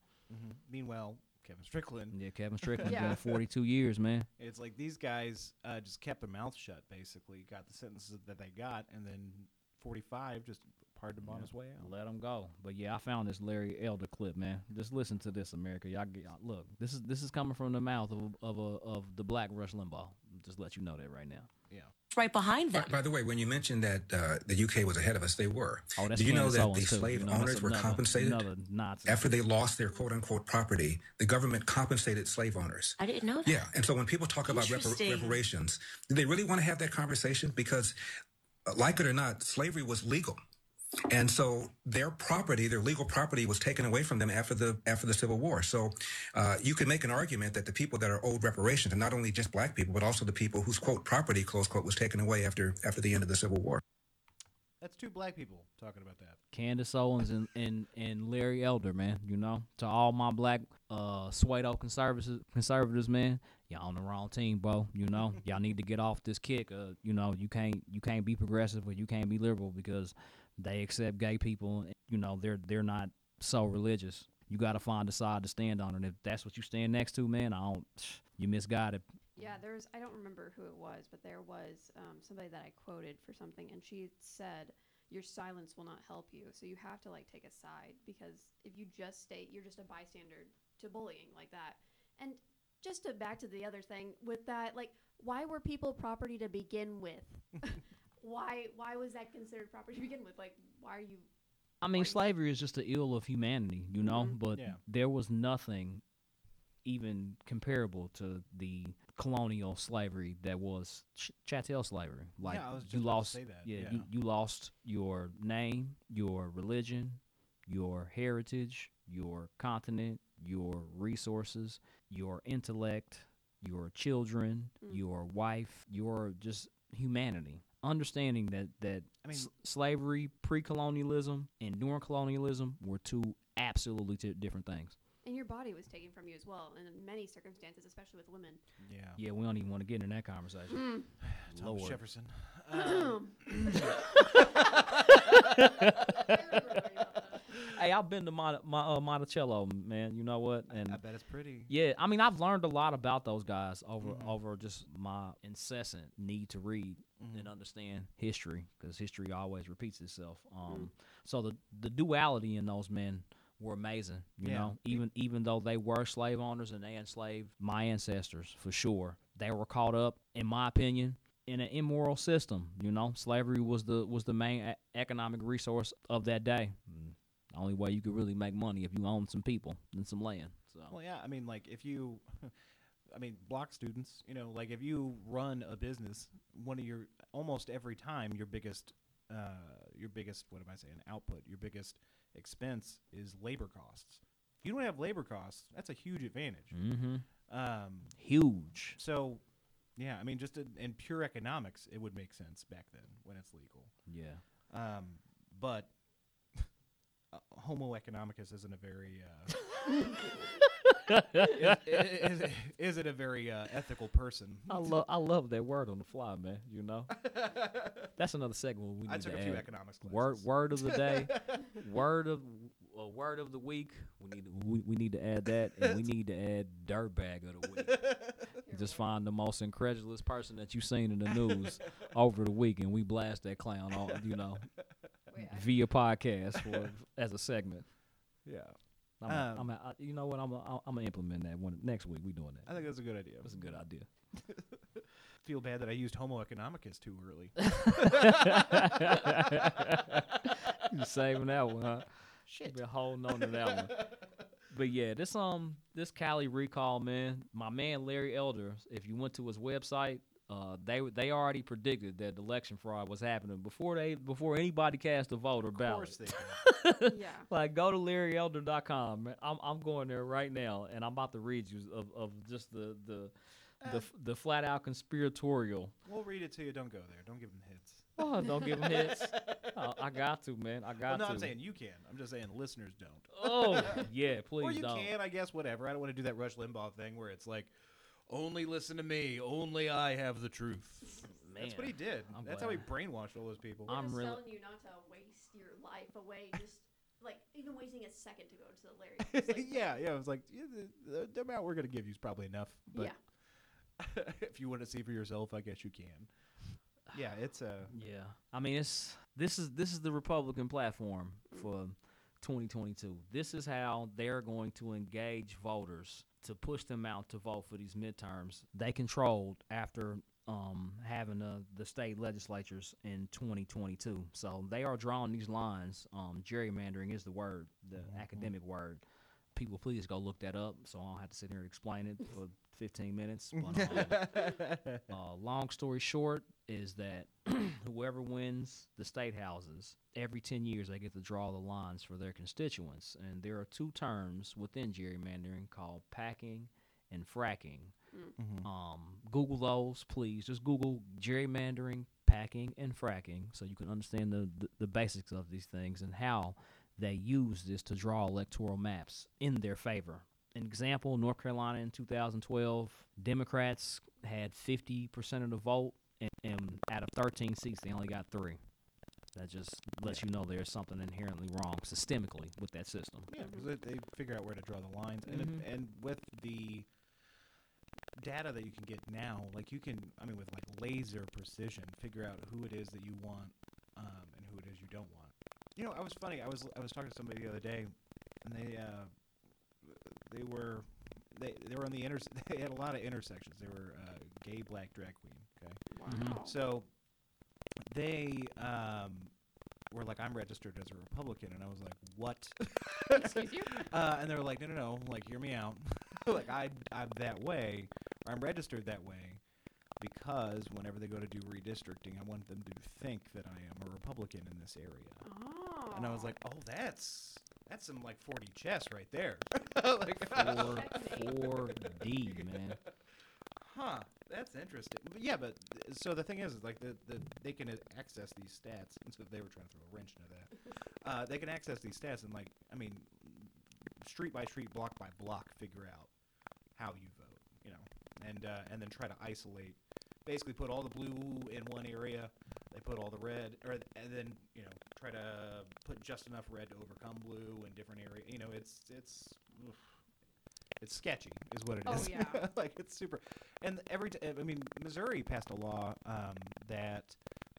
Speaker 3: Meanwhile, Kevin Strickland.
Speaker 1: Yeah, Kevin Strickland
Speaker 2: Yeah.
Speaker 1: doing 42 years, man.
Speaker 3: It's like these guys uh, just kept their mouth shut. Basically, got the sentences that they got, and then 45 just pardoned him on
Speaker 1: Yeah.
Speaker 3: his way out.
Speaker 1: Let him go. But yeah, I found this Larry Elder clip, man. Just listen to this, America. Y'all, get, y'all- look. This is this is coming from the mouth of of a, of the Black Rush Limbaugh. Just let you know that right now.
Speaker 3: Yeah.
Speaker 5: right behind them.
Speaker 6: By, by the way, when you mentioned that uh, the UK was ahead of us, they were.
Speaker 1: Oh, that's
Speaker 6: Do you know that
Speaker 1: Owens,
Speaker 6: the slave
Speaker 1: You know, that's
Speaker 6: owners were compensated
Speaker 1: Another Nazi.
Speaker 6: after they lost their quote unquote property? The government compensated slave owners.
Speaker 5: I didn't know that.
Speaker 6: Yeah, and so when people talk about repar- reparations, do they really want to have that conversation? Because, uh, like it or not, slavery was legal, and so their property, their legal property, was taken away from them after the after the Civil War. So, uh, you can make an argument that the people that are owed reparations, are not only just black people, but also the people whose quote property close quote was taken away after after the end of the Civil War.
Speaker 3: That's two black people talking about that.
Speaker 1: Candace Owens and, and, and Larry Elder, man. You know, to all my black uh Suedo conservatives, conservatives, man. Y'all on the wrong team, bro. You know, y'all need to get off this kick. Uh, you know, you can't you can't be progressive or you can't be liberal because they accept gay people. and, You know, they're they're not so religious. You got to find a side to stand on, and if that's what you stand next to, man, I don't. You misguided.
Speaker 2: Yeah, there's I don't remember who it was, but there was um, somebody that I quoted for something, and she said, "Your silence will not help you, so you have to like take a side because if you just state you're just a bystander to bullying like that." And just to back to the other thing with that, like, why were people property to begin with? why why was that considered property to begin with? Like, why are you?
Speaker 1: I mean, slavery is just the ill of humanity, you know.
Speaker 2: Mhm.
Speaker 1: But
Speaker 3: Yeah.
Speaker 1: there was nothing even comparable to the colonial slavery that was ch- chattel slavery. Like
Speaker 3: I was just
Speaker 1: you
Speaker 3: about to
Speaker 1: lost,
Speaker 3: say that,
Speaker 1: yeah,
Speaker 3: yeah.
Speaker 1: You, you lost your name, your religion, your heritage, your continent, your resources, your intellect, your children,
Speaker 2: Mm.
Speaker 1: your wife, your just humanity. Understanding that that
Speaker 3: I mean-
Speaker 1: s- slavery, pre-colonialism, and during colonialism were two absolutely t- different things.
Speaker 2: And your body was taken from you as well, in many circumstances, especially with women.
Speaker 3: Yeah.
Speaker 1: Yeah, we don't even want to get in that conversation.
Speaker 3: Tom
Speaker 1: Lord.
Speaker 3: Jefferson. Um,
Speaker 1: Hey, I've been to Mon- Mon- uh, Monticello, man. You know what? And
Speaker 3: I bet it's pretty.
Speaker 1: yeah, I mean, I've learned a lot about those guys over
Speaker 3: Mhm.
Speaker 1: over just my incessant need to read
Speaker 3: Mhm.
Speaker 1: and understand history because history always repeats itself. Um, so the the duality in those men were amazing. You
Speaker 3: Yeah.
Speaker 1: know, even even though they were slave owners and they enslaved my ancestors for sure, they were caught up, in my opinion. In an immoral system, you know, slavery was the was the main economic resource of that day. The only way you could really make money if you own some people and some land. So
Speaker 3: Well, yeah. I mean, like if you, I mean, block students. You know, like if you run a business, one of your almost every time your biggest, uh, your biggest what am I saying? Output. Your biggest expense is labor costs. If you don't have labor costs, that's a huge advantage.
Speaker 1: mm-hmm.
Speaker 3: Um,
Speaker 1: huge.
Speaker 3: so, yeah, I mean, just in, in pure economics, it would make sense back then when it's legal.
Speaker 1: Yeah.
Speaker 3: Um, but Homo economicus isn't a very uh, is, is, is it a very uh, ethical person?
Speaker 1: I love I love that word on the fly, man. You know, that's another segment we need
Speaker 3: I took
Speaker 1: to
Speaker 3: a few
Speaker 1: add.
Speaker 3: economics classes.
Speaker 1: Word word of the day, word of uh, word of the week. We need to, we, we need to add that, and we need to add dirtbag of the week. Just find the most incredulous person that you've seen in the news over the week, and we blast that clown all you know
Speaker 2: Wait, I-
Speaker 1: via podcast for as a segment.
Speaker 3: Yeah,
Speaker 1: I'm, a,
Speaker 3: Um,
Speaker 1: I'm a, I, you know what? I'm a, I'm gonna implement that one next week. We doing that.
Speaker 3: I think that's a good idea.
Speaker 1: That's a good idea.
Speaker 3: feel bad that I used Homo economicus too early.
Speaker 1: You saving that one, huh? Shit. Been holding on to that one. But yeah, this um this Cali recall, man, my man Larry Elder, if you went to his website, uh they they already predicted that election fraud was happening before they before anybody cast a vote or
Speaker 3: Of
Speaker 1: ballot.
Speaker 3: course they
Speaker 2: yeah.
Speaker 1: Like go to LarryElder.com. man. I'm I'm going there right now and I'm about to read you of, of just the the the, f- the flat out conspiratorial.
Speaker 3: We'll read it to you. Don't go there. Don't give them hits.
Speaker 1: Oh, don't give them hits. Oh, I got to, man. I got
Speaker 3: Well, no,
Speaker 1: to.
Speaker 3: I'm saying you can. I'm just saying listeners don't.
Speaker 1: Oh, yeah, please
Speaker 3: or you
Speaker 1: don't.
Speaker 3: can, I guess. Whatever. I don't want to do that Rush Limbaugh thing where it's like, only listen to me. Only I have the truth. That's what he did.
Speaker 1: I'm
Speaker 3: That's how he brainwashed all those people.
Speaker 2: They're
Speaker 1: I'm
Speaker 2: just
Speaker 1: really-
Speaker 2: telling you not to waste your life away. Just like even wasting a second to go to the Larry. It's like,
Speaker 3: yeah, yeah. It was like yeah, the, the, the amount we're gonna give you is probably enough. But
Speaker 2: yeah.
Speaker 3: if you want to see for yourself, I guess you can. Yeah, it's a.
Speaker 1: Yeah, I mean it's this is this is the Republican platform for 2022. This is how they're going to engage voters to push them out to vote for these midterms. They controlled after um, having uh, the state legislatures in 2022. So they are drawing these lines. Um, gerrymandering is the word, the academic word. People, please go look that up, so I don't have to sit here and explain it for 15 minutes. But, um, uh, long story short is that whoever wins the state houses every 10 years they get to draw the lines for their constituents. And there are two terms within gerrymandering called packing and fracking. Um, google those please. Just google gerrymandering packing and fracking, so you can understand the, the the basics of these things and how they use this to draw electoral maps in their favor. An example: North Carolina in 2012, Democrats had 50% of the vote, and, and out of 13 seats, they only got three. That just lets you know there's something inherently wrong systemically with that system.
Speaker 3: Yeah, because they, figure out where to draw the lines, and it,
Speaker 1: Mhm.
Speaker 3: and with the data that you can get now, like you can, I mean, with like laser precision, figure out who it is that you want, um, and who it is you don't want. You know, I was funny. I was I was talking to somebody the other day, and they uh, they were they they were on the inter. They had a lot of intersections. They were uh, gay, black, drag queen. Okay.
Speaker 2: Wow.
Speaker 1: Mhm.
Speaker 3: So they um, were like, I'm registered as a Republican, and I was like, what?
Speaker 2: Excuse you?
Speaker 3: Uh, and they were like, no, no, no, like, hear me out. like, I, I'm that way, or I'm registered that way, because whenever they go to do redistricting, I want them to think that I am a Republican in this area.
Speaker 2: Oh.
Speaker 3: And I was like, oh, that's that's some like 4D chess right there. like,
Speaker 1: Four, four D, man.
Speaker 3: Huh, that's interesting. But yeah, but so the thing is, is like the, the they can uh, access these stats. And so they were trying to throw a wrench into that. Uh, they can access these stats and like, I mean, street by street, block by block, figure out how you vote. You know, and uh, and then try to isolate. Basically, put all the blue in one area. They put all the red, or and then you know try to put just enough red to overcome blue in different areas. You know, it's it's. oof. It's sketchy, is what it is.
Speaker 2: Oh, yeah.
Speaker 3: like it's super. And every, t- I mean, Missouri passed a law um, that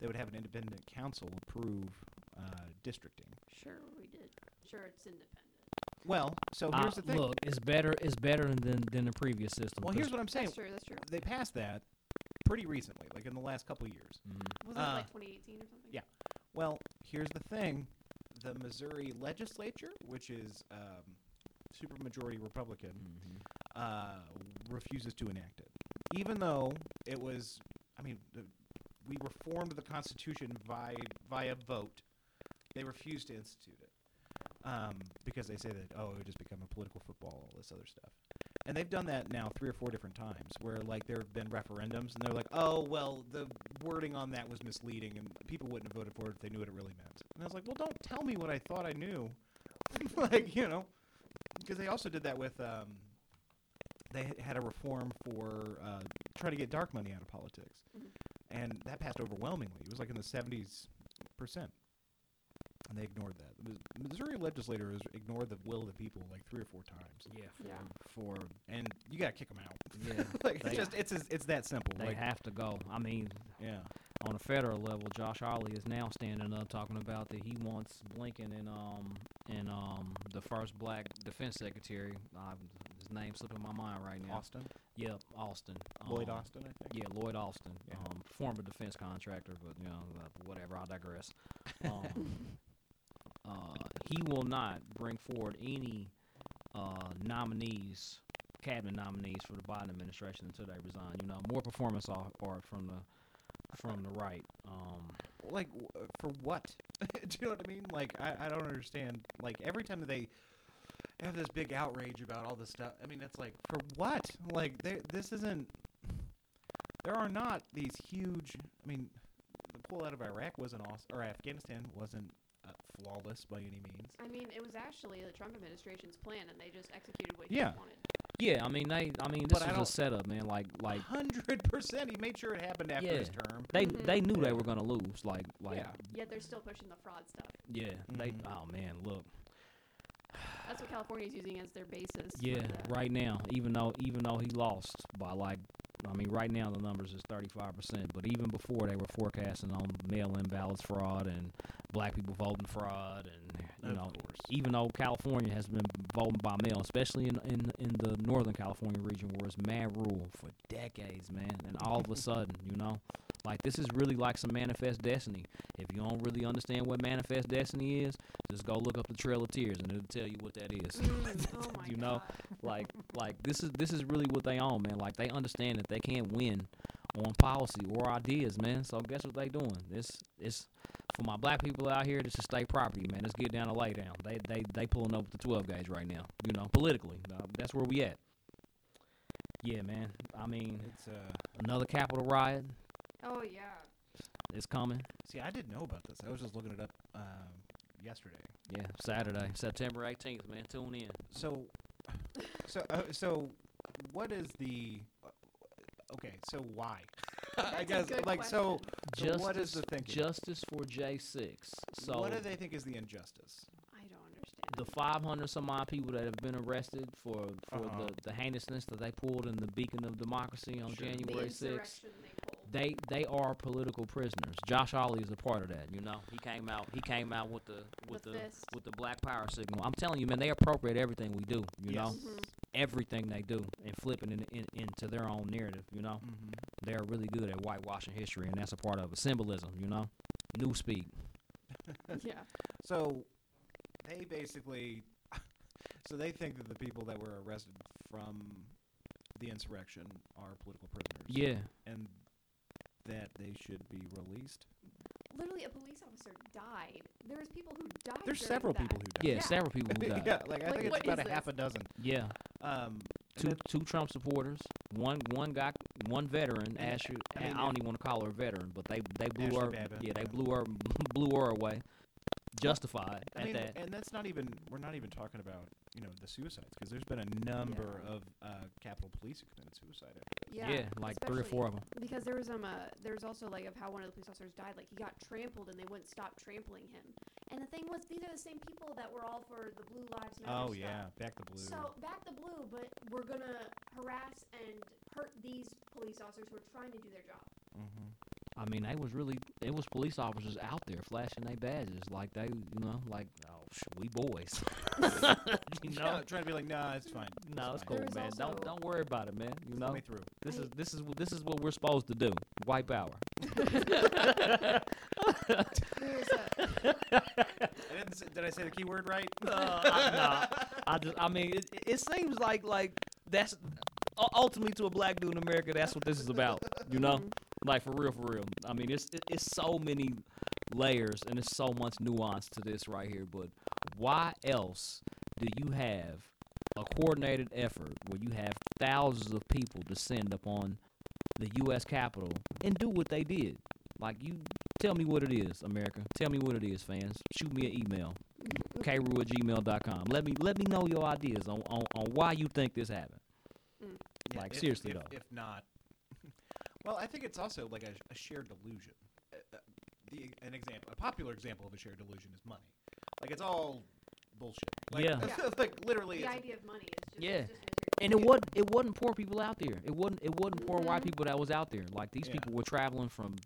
Speaker 3: they would have an independent council approve uh, districting.
Speaker 2: Sure, we did. Sure, it's independent.
Speaker 3: Well, so
Speaker 1: Uh,
Speaker 3: here's the thing.
Speaker 1: Look, it's better. It's better than than the previous system.
Speaker 3: well,
Speaker 1: 'cause-
Speaker 3: here's what I'm saying.
Speaker 2: That's true. That's true.
Speaker 3: They passed that pretty recently, like in the last couple of years.
Speaker 1: Mhm.
Speaker 2: Wasn't
Speaker 3: Uh,
Speaker 2: it like 2018 or something?
Speaker 3: yeah. Well, here's the thing: the Missouri legislature, which is um, supermajority Republican,
Speaker 1: Mhm.
Speaker 3: uh, refuses to enact it, even though it was. I mean, the, we reformed the Constitution via via vote. They refuse to institute it um, because they say that oh, it would just become a political football, all this other stuff. And they've done that now three or four different times, where like there have been referendums, and they're like, oh well, the wording on that was misleading, and people wouldn't have voted for it if they knew what it really meant. And I was like, well, don't tell me what I thought I knew, like you know, because they also did that with um, they had- a reform for uh, trying to get dark money out of politics,
Speaker 2: Mhm.
Speaker 3: and that passed overwhelmingly. It was like in the seventies percent, and they ignored that. The Missouri legislators ignored the will of the people like three or four times,
Speaker 1: Yeah, for,
Speaker 2: Yeah.
Speaker 1: for
Speaker 3: and you gotta kick them out.
Speaker 1: yeah,
Speaker 3: like
Speaker 1: they-
Speaker 3: it's just it's it's that simple.
Speaker 1: they
Speaker 3: like
Speaker 1: have to go. I mean,
Speaker 3: yeah,
Speaker 1: on a federal level, Josh Hawley is now standing up talking about that he wants Blinken and um and um the first black defense secretary. Uh, his name's slipping my mind right now.
Speaker 3: Austin,
Speaker 1: Yep, Austin.
Speaker 3: Lloyd
Speaker 1: Um,
Speaker 3: Austin, I think.
Speaker 1: Yeah, Lloyd Austin,
Speaker 3: Yeah.
Speaker 1: um, former defense contractor, but you know, uh, whatever. I digress. Um, he will not bring forward any uh, nominees, cabinet nominees for the Biden administration until they resign. You know, more performance art from the from the right. Um,
Speaker 3: like uh, for what? Do you know what I mean? Like I, I don't understand. Like every time they have this big outrage about all this stuff, I mean it's like for what? Like this isn't. There are not these huge. I mean, the pull out of Iraq wasn't awesome, or Afghanistan wasn't uh, flawless by any means.
Speaker 2: I mean, it was actually the Trump administration's plan, and they just executed what
Speaker 3: Yeah.
Speaker 2: he wanted.
Speaker 1: yeah, I mean they. I mean this
Speaker 3: I
Speaker 1: was a setup, man. Like like
Speaker 3: hundred percent, he made sure it happened after his
Speaker 1: Yeah.
Speaker 3: term.
Speaker 1: they
Speaker 2: Mhm.
Speaker 1: they knew they were gonna lose. Like like
Speaker 3: Yeah.
Speaker 2: Yet they're still pushing the fraud stuff.
Speaker 1: yeah. They
Speaker 3: Mhm.
Speaker 1: oh man, look.
Speaker 2: That's what California's using as their basis.
Speaker 1: Yeah, right now, even though even though he lost by like, I mean, right now the numbers is thirty five percent. But even before they were forecasting on mail in ballots fraud and black people voting fraud, and you
Speaker 3: Of
Speaker 1: know,
Speaker 3: course.
Speaker 1: even though California has been voting by mail, especially in in in the Northern California region where it's mad rule for decades, man, and all of a sudden, you know. Like this is really like some manifest destiny. If you don't really understand what manifest destiny is, just go look up the Trail of Tears and it'll tell you what that is.
Speaker 2: Mm, oh
Speaker 1: you know, like like this is this is really what they own, man. Like they understand that they can't win on policy or ideas, man. So guess what they doing? This it's for my black people out here. This is state property, man. Let's get down and lay down. They they they pulling up the twelve gauge right now. You know, politically, uh, that's where we at. Yeah, man. I mean,
Speaker 3: It's uh,
Speaker 1: another Capitol riot.
Speaker 2: Oh yeah.
Speaker 1: It's coming.
Speaker 3: See, I didn't know about this. I was just looking it up um, yesterday.
Speaker 1: Yeah, Saturday, September 18th, man. Tune in.
Speaker 3: So, so, uh, so, what is the? uh, Okay, so why? I guess
Speaker 2: good
Speaker 3: like so.
Speaker 2: question.
Speaker 3: So what is the thinking?
Speaker 1: Justice for J6. So
Speaker 3: what do they think is the injustice?
Speaker 2: I don't understand.
Speaker 1: the 500 some odd people that have been arrested for for
Speaker 3: Uh-huh.
Speaker 1: the, the heinousness that they pulled in the Beacon of Democracy on
Speaker 3: Sure.
Speaker 2: the
Speaker 1: January 6th.
Speaker 2: Insurrection they.
Speaker 1: They they are political prisoners. Josh Hawley is a part of that. You know, he came out he came out with the with
Speaker 2: The
Speaker 1: the,
Speaker 2: fist.
Speaker 1: with the Black Power signal. I'm telling you, man, they appropriate everything we do. You know,
Speaker 3: Yes.
Speaker 2: Mhm.
Speaker 1: everything they do and flipping it in, into their own narrative. You know,
Speaker 3: Mm-hmm.
Speaker 1: they're really good at whitewashing history, and that's a part of it. Symbolism. You know, newspeak.
Speaker 2: yeah.
Speaker 3: So they basically, so they think that the people that were arrested from the insurrection are political prisoners.
Speaker 1: Yeah.
Speaker 3: and that they should be released.
Speaker 2: Literally, a police officer died. There was people who died.
Speaker 3: There's
Speaker 2: during
Speaker 3: several
Speaker 2: that.
Speaker 3: people who died.
Speaker 1: Yeah,
Speaker 2: Yeah.
Speaker 1: several people who died.
Speaker 3: yeah, like I
Speaker 2: Like,
Speaker 3: think it's
Speaker 2: what
Speaker 3: about
Speaker 2: is
Speaker 3: a half a dozen.
Speaker 1: Yeah.
Speaker 3: Um,
Speaker 1: two
Speaker 3: then-
Speaker 1: two Trump supporters. One one guy, one veteran.
Speaker 3: And,
Speaker 1: Ashli,
Speaker 3: I
Speaker 1: I,
Speaker 3: mean,
Speaker 1: don't even want to call her a veteran, but they they blew
Speaker 3: Ashli
Speaker 1: her.
Speaker 3: Babbitt,
Speaker 1: yeah, they
Speaker 3: yeah.
Speaker 1: blew her blew her away. Justified
Speaker 3: I
Speaker 1: at
Speaker 3: mean,
Speaker 1: that.
Speaker 3: and that's not even we're not even talking about you know the suicides because there's been a number
Speaker 2: Yeah.
Speaker 3: of uh, Capitol Police who committed suicide. After this.
Speaker 2: Yeah,
Speaker 1: like three or four of them.
Speaker 2: Because there was um uh, there was also like of how one of the police officers died. Like he got trampled and they wouldn't stop trampling him. And the thing was, these are the same people that were all for the Blue Lives Matter.
Speaker 3: Oh
Speaker 2: stuff.
Speaker 3: yeah, back the blue.
Speaker 2: So back the blue, but we're gonna harass and hurt these police officers who are trying to do their job.
Speaker 3: mm-hmm.
Speaker 1: I mean, they was really it was police officers out there flashing their badges like they, you know, like oh we boys. you know,
Speaker 3: trying to be like, nah, it's fine.
Speaker 1: no, it's
Speaker 3: fine.
Speaker 1: cool, man. Don't don't worry about it, man. You know,
Speaker 3: me through.
Speaker 1: this
Speaker 2: I-
Speaker 1: is this is what this is what we're supposed to do. White power.
Speaker 2: There's a,
Speaker 3: I didn't. Say, did I say the key word right?
Speaker 1: Uh, I, nah, I just, I mean, it, it seems like like that's ultimately to a black dude in America. That's what this is about, you know. Like for real, for real. I mean, it's it, it's so many layers and it's so much nuance to this right here. But why else do you have a coordinated effort where you have thousands of people descend upon the U.S. Capitol and do what they did? Like you, tell me what it is, America. Tell me what it is, fans. Shoot me an email kru at gmail.com. Let me let me know your ideas on, on, on why you think this happened. Mm.
Speaker 3: Yeah,
Speaker 1: Like,
Speaker 3: if-
Speaker 1: seriously,
Speaker 3: if,
Speaker 1: though.
Speaker 3: If not, well, I think it's also like a, a shared delusion. Uh, uh, the an example, a popular example of a shared delusion is money. Like it's all bullshit. Like,
Speaker 1: Yeah.
Speaker 2: Yeah.
Speaker 3: like literally,
Speaker 2: the
Speaker 3: it's,
Speaker 2: idea of money is just
Speaker 1: Yeah.
Speaker 2: It's just misery.
Speaker 1: And it wasn't it wasn't poor people out there. It wasn't it wasn't poor white
Speaker 2: Mhm.
Speaker 1: people that was out there. Like these
Speaker 3: Yeah.
Speaker 1: people were traveling from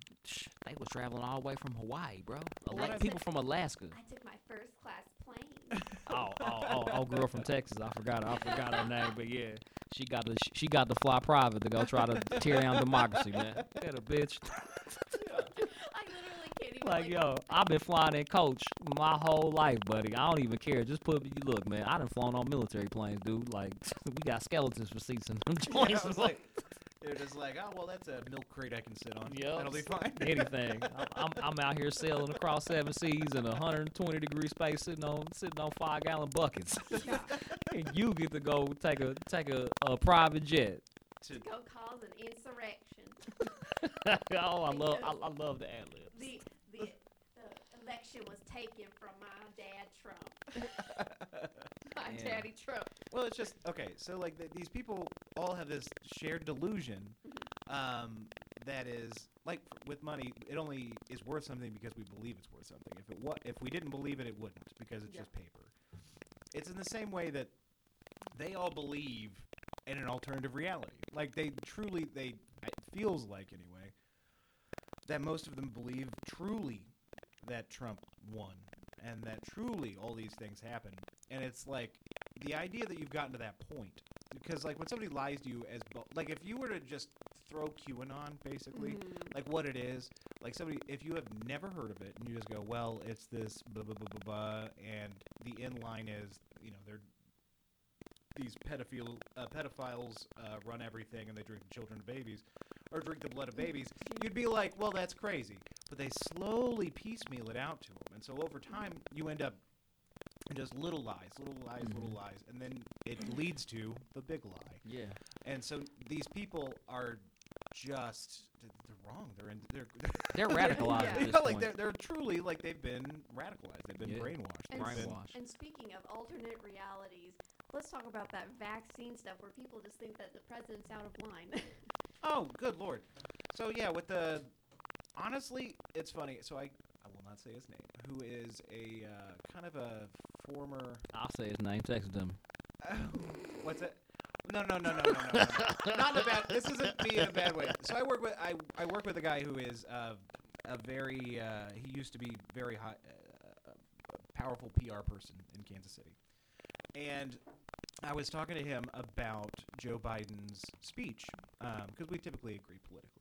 Speaker 1: they was traveling all the way from Hawaii, bro. Ala-
Speaker 2: What I
Speaker 1: people from Alaska.
Speaker 2: I took my first class plane.
Speaker 1: Oh, oh, oh, oh, girl from Texas. I forgot I forgot her name, but yeah, she got to she got to fly private to go try to tear down democracy, man. Get a bitch.
Speaker 2: I literally
Speaker 1: Like,
Speaker 2: like,
Speaker 1: yo, I've been flying in coach my whole life, buddy. I don't even care. Just put me. Look, man, I done flown on military planes, dude. Like, we got skeletons for seats in them
Speaker 3: yeah,
Speaker 1: joints.
Speaker 3: I like, they're just like, oh well, that's a milk crate I can sit on.
Speaker 1: Yeah,
Speaker 3: that'll be fine.
Speaker 1: anything. I'm, I'm, I'm out here sailing across seven seas in a 120 degree space, sitting on sitting on five gallon buckets.
Speaker 2: yeah,
Speaker 1: and you get to go take a take a, a private jet.
Speaker 3: To-
Speaker 2: go cause an insurrection.
Speaker 1: oh, I love I, I love the ad libs.
Speaker 2: The, the the election was taken from my dad Trump. my
Speaker 1: Yeah.
Speaker 2: daddy Trump.
Speaker 3: Well, it's just okay. So like th- these people all have this shared delusion um, that is like f- with money, it only is worth something because we believe it's worth something. If it wa- if we didn't believe it, it wouldn't because it's
Speaker 2: Yeah.
Speaker 3: just paper. It's in the same way that they all believe in an alternative reality. Like they truly, they it feels like anyway that most of them believe truly that Trump won and that truly all these things happened. And it's like the idea that you've gotten to that point because like when somebody lies to you as bo- like if you were to just throw QAnon basically
Speaker 2: Mm.
Speaker 3: like what it is like somebody if you have never heard of it and you just go well it's this blah blah blah blah, blah and the end line is you know they're these pedophile uh, pedophiles uh, run everything and they drink the children of babies or drink the blood of babies you'd be like well that's crazy but they slowly piecemeal it out to them and so over time you end up in just little lies little lies little mm-hmm. lies and then it leads to the big lie
Speaker 1: Yeah.
Speaker 3: and so these people are just they're wrong. They're in, they're
Speaker 1: They're radicalized
Speaker 2: Yeah.
Speaker 1: at
Speaker 3: you
Speaker 1: this
Speaker 3: know, like they're they're truly like they've been radicalized. They've been
Speaker 1: Yeah.
Speaker 3: brainwashed.
Speaker 2: And,
Speaker 3: They've
Speaker 2: s-
Speaker 3: been-
Speaker 1: Brainwashed.
Speaker 2: and speaking of alternate realities, let's talk about that vaccine stuff where people just think that the president's out of line.
Speaker 3: Oh, good lord. So yeah, with the honestly, it's funny. So I I will not say his name. Who is a uh, kind of a former
Speaker 1: I'll say his name. Text him.
Speaker 3: what's it? No, no, no, no, no, no, no. no. Not in a bad. This isn't me in a bad way. So I work with I I work with a guy who is uh, a very uh, he used to be very high, uh, powerful PR person in Kansas City, and I was talking to him about Joe Biden's speech because we typically agree politically,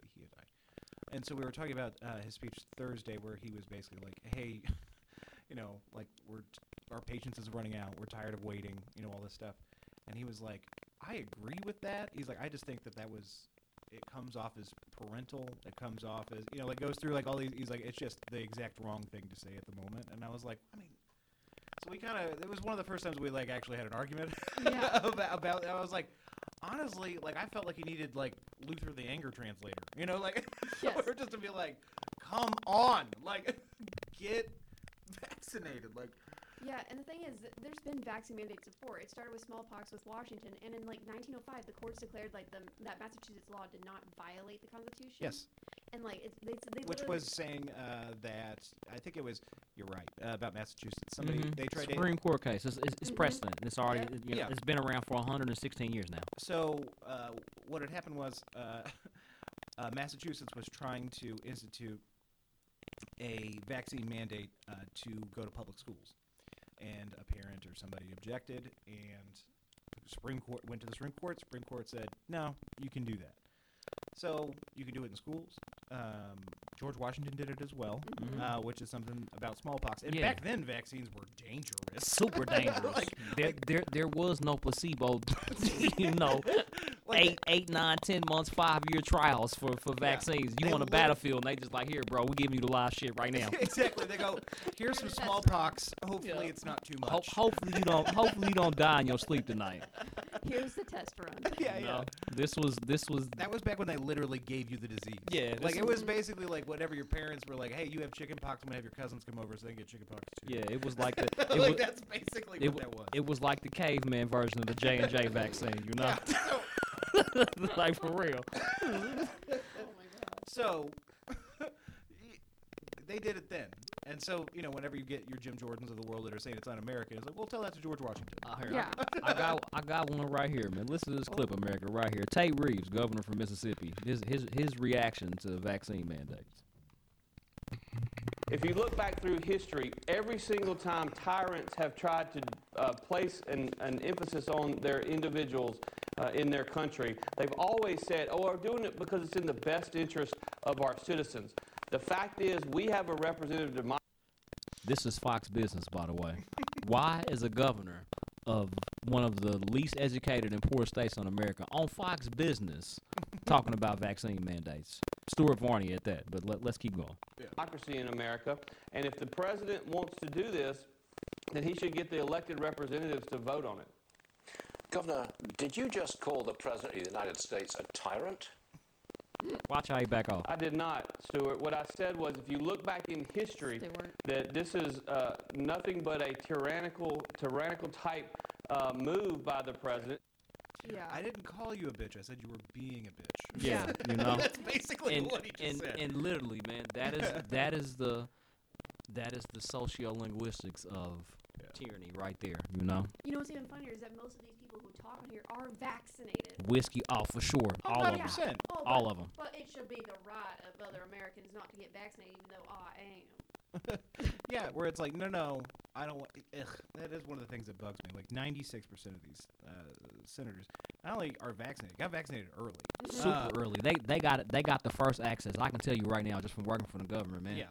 Speaker 3: and so we were talking about uh, his speech Thursday, where he was basically like, "Hey, you know, like we're t- our patience is running out. We're tired of waiting. You know, all this stuff." And he was like, "I agree with that." He's like, "I just think that that was." It comes off as parental. It comes off as you know, like goes through like all these. He's like, it's just the exact wrong thing to say at the moment. And I was like, I mean, so we kind of. It was one of the first times we like actually had an argument
Speaker 2: Yeah.
Speaker 3: about, about. I was like, honestly, like I felt like he needed like Luther the anger translator. You know, like
Speaker 2: Yes.
Speaker 3: or just to be like, come on, like get vaccinated. Like
Speaker 2: yeah, and the thing is, there's been vaccine mandates before. It started with smallpox with Washington, and in like 1905, the courts declared like the, that Massachusetts law did not violate the Constitution.
Speaker 3: yes,
Speaker 2: And like it's, they, they
Speaker 3: which was saying uh, that I think it was. You're right uh, about Massachusetts. Somebody
Speaker 1: Mhm.
Speaker 3: they tried to
Speaker 1: Supreme Court case. It's, it's, it's
Speaker 2: Mhm.
Speaker 1: precedent. It's already
Speaker 2: Yeah.
Speaker 1: you know,
Speaker 3: Yeah.
Speaker 1: it's been around for 116 years now.
Speaker 3: So uh, what had happened was uh, uh, Massachusetts was trying to institute a vaccine mandate uh, to go to public schools, and a parent or somebody objected, and Supreme Court went to the Supreme Court. Supreme Court said, "No, you can do that." So you can do it in schools. Um, George Washington did it as well,
Speaker 2: Mhm.
Speaker 3: uh, which is something about smallpox. And
Speaker 1: Yeah.
Speaker 3: back then, vaccines were dangerous.
Speaker 1: Super dangerous.
Speaker 3: Like-
Speaker 1: there,
Speaker 3: like-
Speaker 1: there, there was no placebo. you know,
Speaker 3: Like
Speaker 1: eight, eight, nine, ten months, five year trials for for
Speaker 3: Yeah.
Speaker 1: vaccines. You on a battlefield, and they just like, here, bro, we giving you the live shit right now.
Speaker 3: exactly. They go, here's some smallpox. Hopefully,
Speaker 1: Yeah.
Speaker 3: it's not too
Speaker 1: Ho-
Speaker 3: much.
Speaker 1: hopefully you don't. Hopefully you don't die in your sleep tonight.
Speaker 2: here's the test run.
Speaker 3: yeah, yeah.
Speaker 1: know? This was this was
Speaker 3: That was back when they literally gave you the disease.
Speaker 1: Yeah,
Speaker 3: like
Speaker 1: this
Speaker 3: it was basically like whatever your parents were like. Hey, you have chicken pox. I'm gonna have your cousins come over so they can get chicken pox too.
Speaker 1: yeah. It was like the it
Speaker 3: like
Speaker 1: was,
Speaker 3: that's basically
Speaker 1: it,
Speaker 3: what
Speaker 1: wa-
Speaker 3: that was.
Speaker 1: it was like the caveman version of the J and J vaccine. You know,
Speaker 3: Yeah.
Speaker 1: like for real.
Speaker 2: oh my god.
Speaker 3: So they did it then, and so you know whenever you get your Jim Jordans of the world that are saying it's un-American, it's like, well, tell that to George Washington.
Speaker 1: Uh, here,
Speaker 2: Yeah.
Speaker 1: I, I got I got one right here, man. Listen to this clip, America, right here. Tate Reeves, governor from Mississippi, his his his reaction to vaccine mandates.
Speaker 5: If you look back through history, every single time tyrants have tried to uh, place an, an emphasis on their individuals uh, in their country, they've always said, oh, we're doing it because it's in the best interest of our citizens. The fact is, we have a representative democracy.
Speaker 1: This is Fox Business, by the way. Why is a governor of one of the least educated and poor states in America on Fox Business talking about vaccine mandates? Stuart Varney at that. But let, let's keep going.
Speaker 5: democracy in America. And if the president wants to do this, then he should get the elected representatives to vote on it.
Speaker 7: Governor, did you just call the President of the United States a tyrant?
Speaker 1: Watch how you back off.
Speaker 5: I did not, Stuart. What I said was if you look back in history,
Speaker 2: Stuart.
Speaker 5: that this is uh, nothing but a tyrannical, tyrannical type uh, move by the president.
Speaker 2: Yeah.
Speaker 3: I didn't call you a bitch. I said you were being a bitch.
Speaker 1: Yeah, you know.
Speaker 3: That's basically
Speaker 1: and,
Speaker 3: what he just
Speaker 1: and,
Speaker 3: said.
Speaker 1: and literally, man, that is that is the that is the sociolinguistics of
Speaker 3: Yeah.
Speaker 1: tyranny right there. You know,
Speaker 2: You know what's even funnier is that most of these people who talk on here are vaccinated.
Speaker 1: whiskey, oh for sure,
Speaker 3: Oh,
Speaker 1: all of them,
Speaker 3: 100%.
Speaker 2: Oh,
Speaker 1: all
Speaker 2: but-
Speaker 1: of them.
Speaker 2: But it should be the right of other Americans not to get vaccinated, even though I am.
Speaker 3: Yeah, where it's like, no, no, I don't want. Ugh, that is one of the things that bugs me. Like, 96% of these uh, senators not only are vaccinated, got vaccinated early.
Speaker 1: Super
Speaker 3: Uh,
Speaker 1: early. They they got it. They got the first access. I can tell you right now, just from working for the government, man.
Speaker 3: Yeah.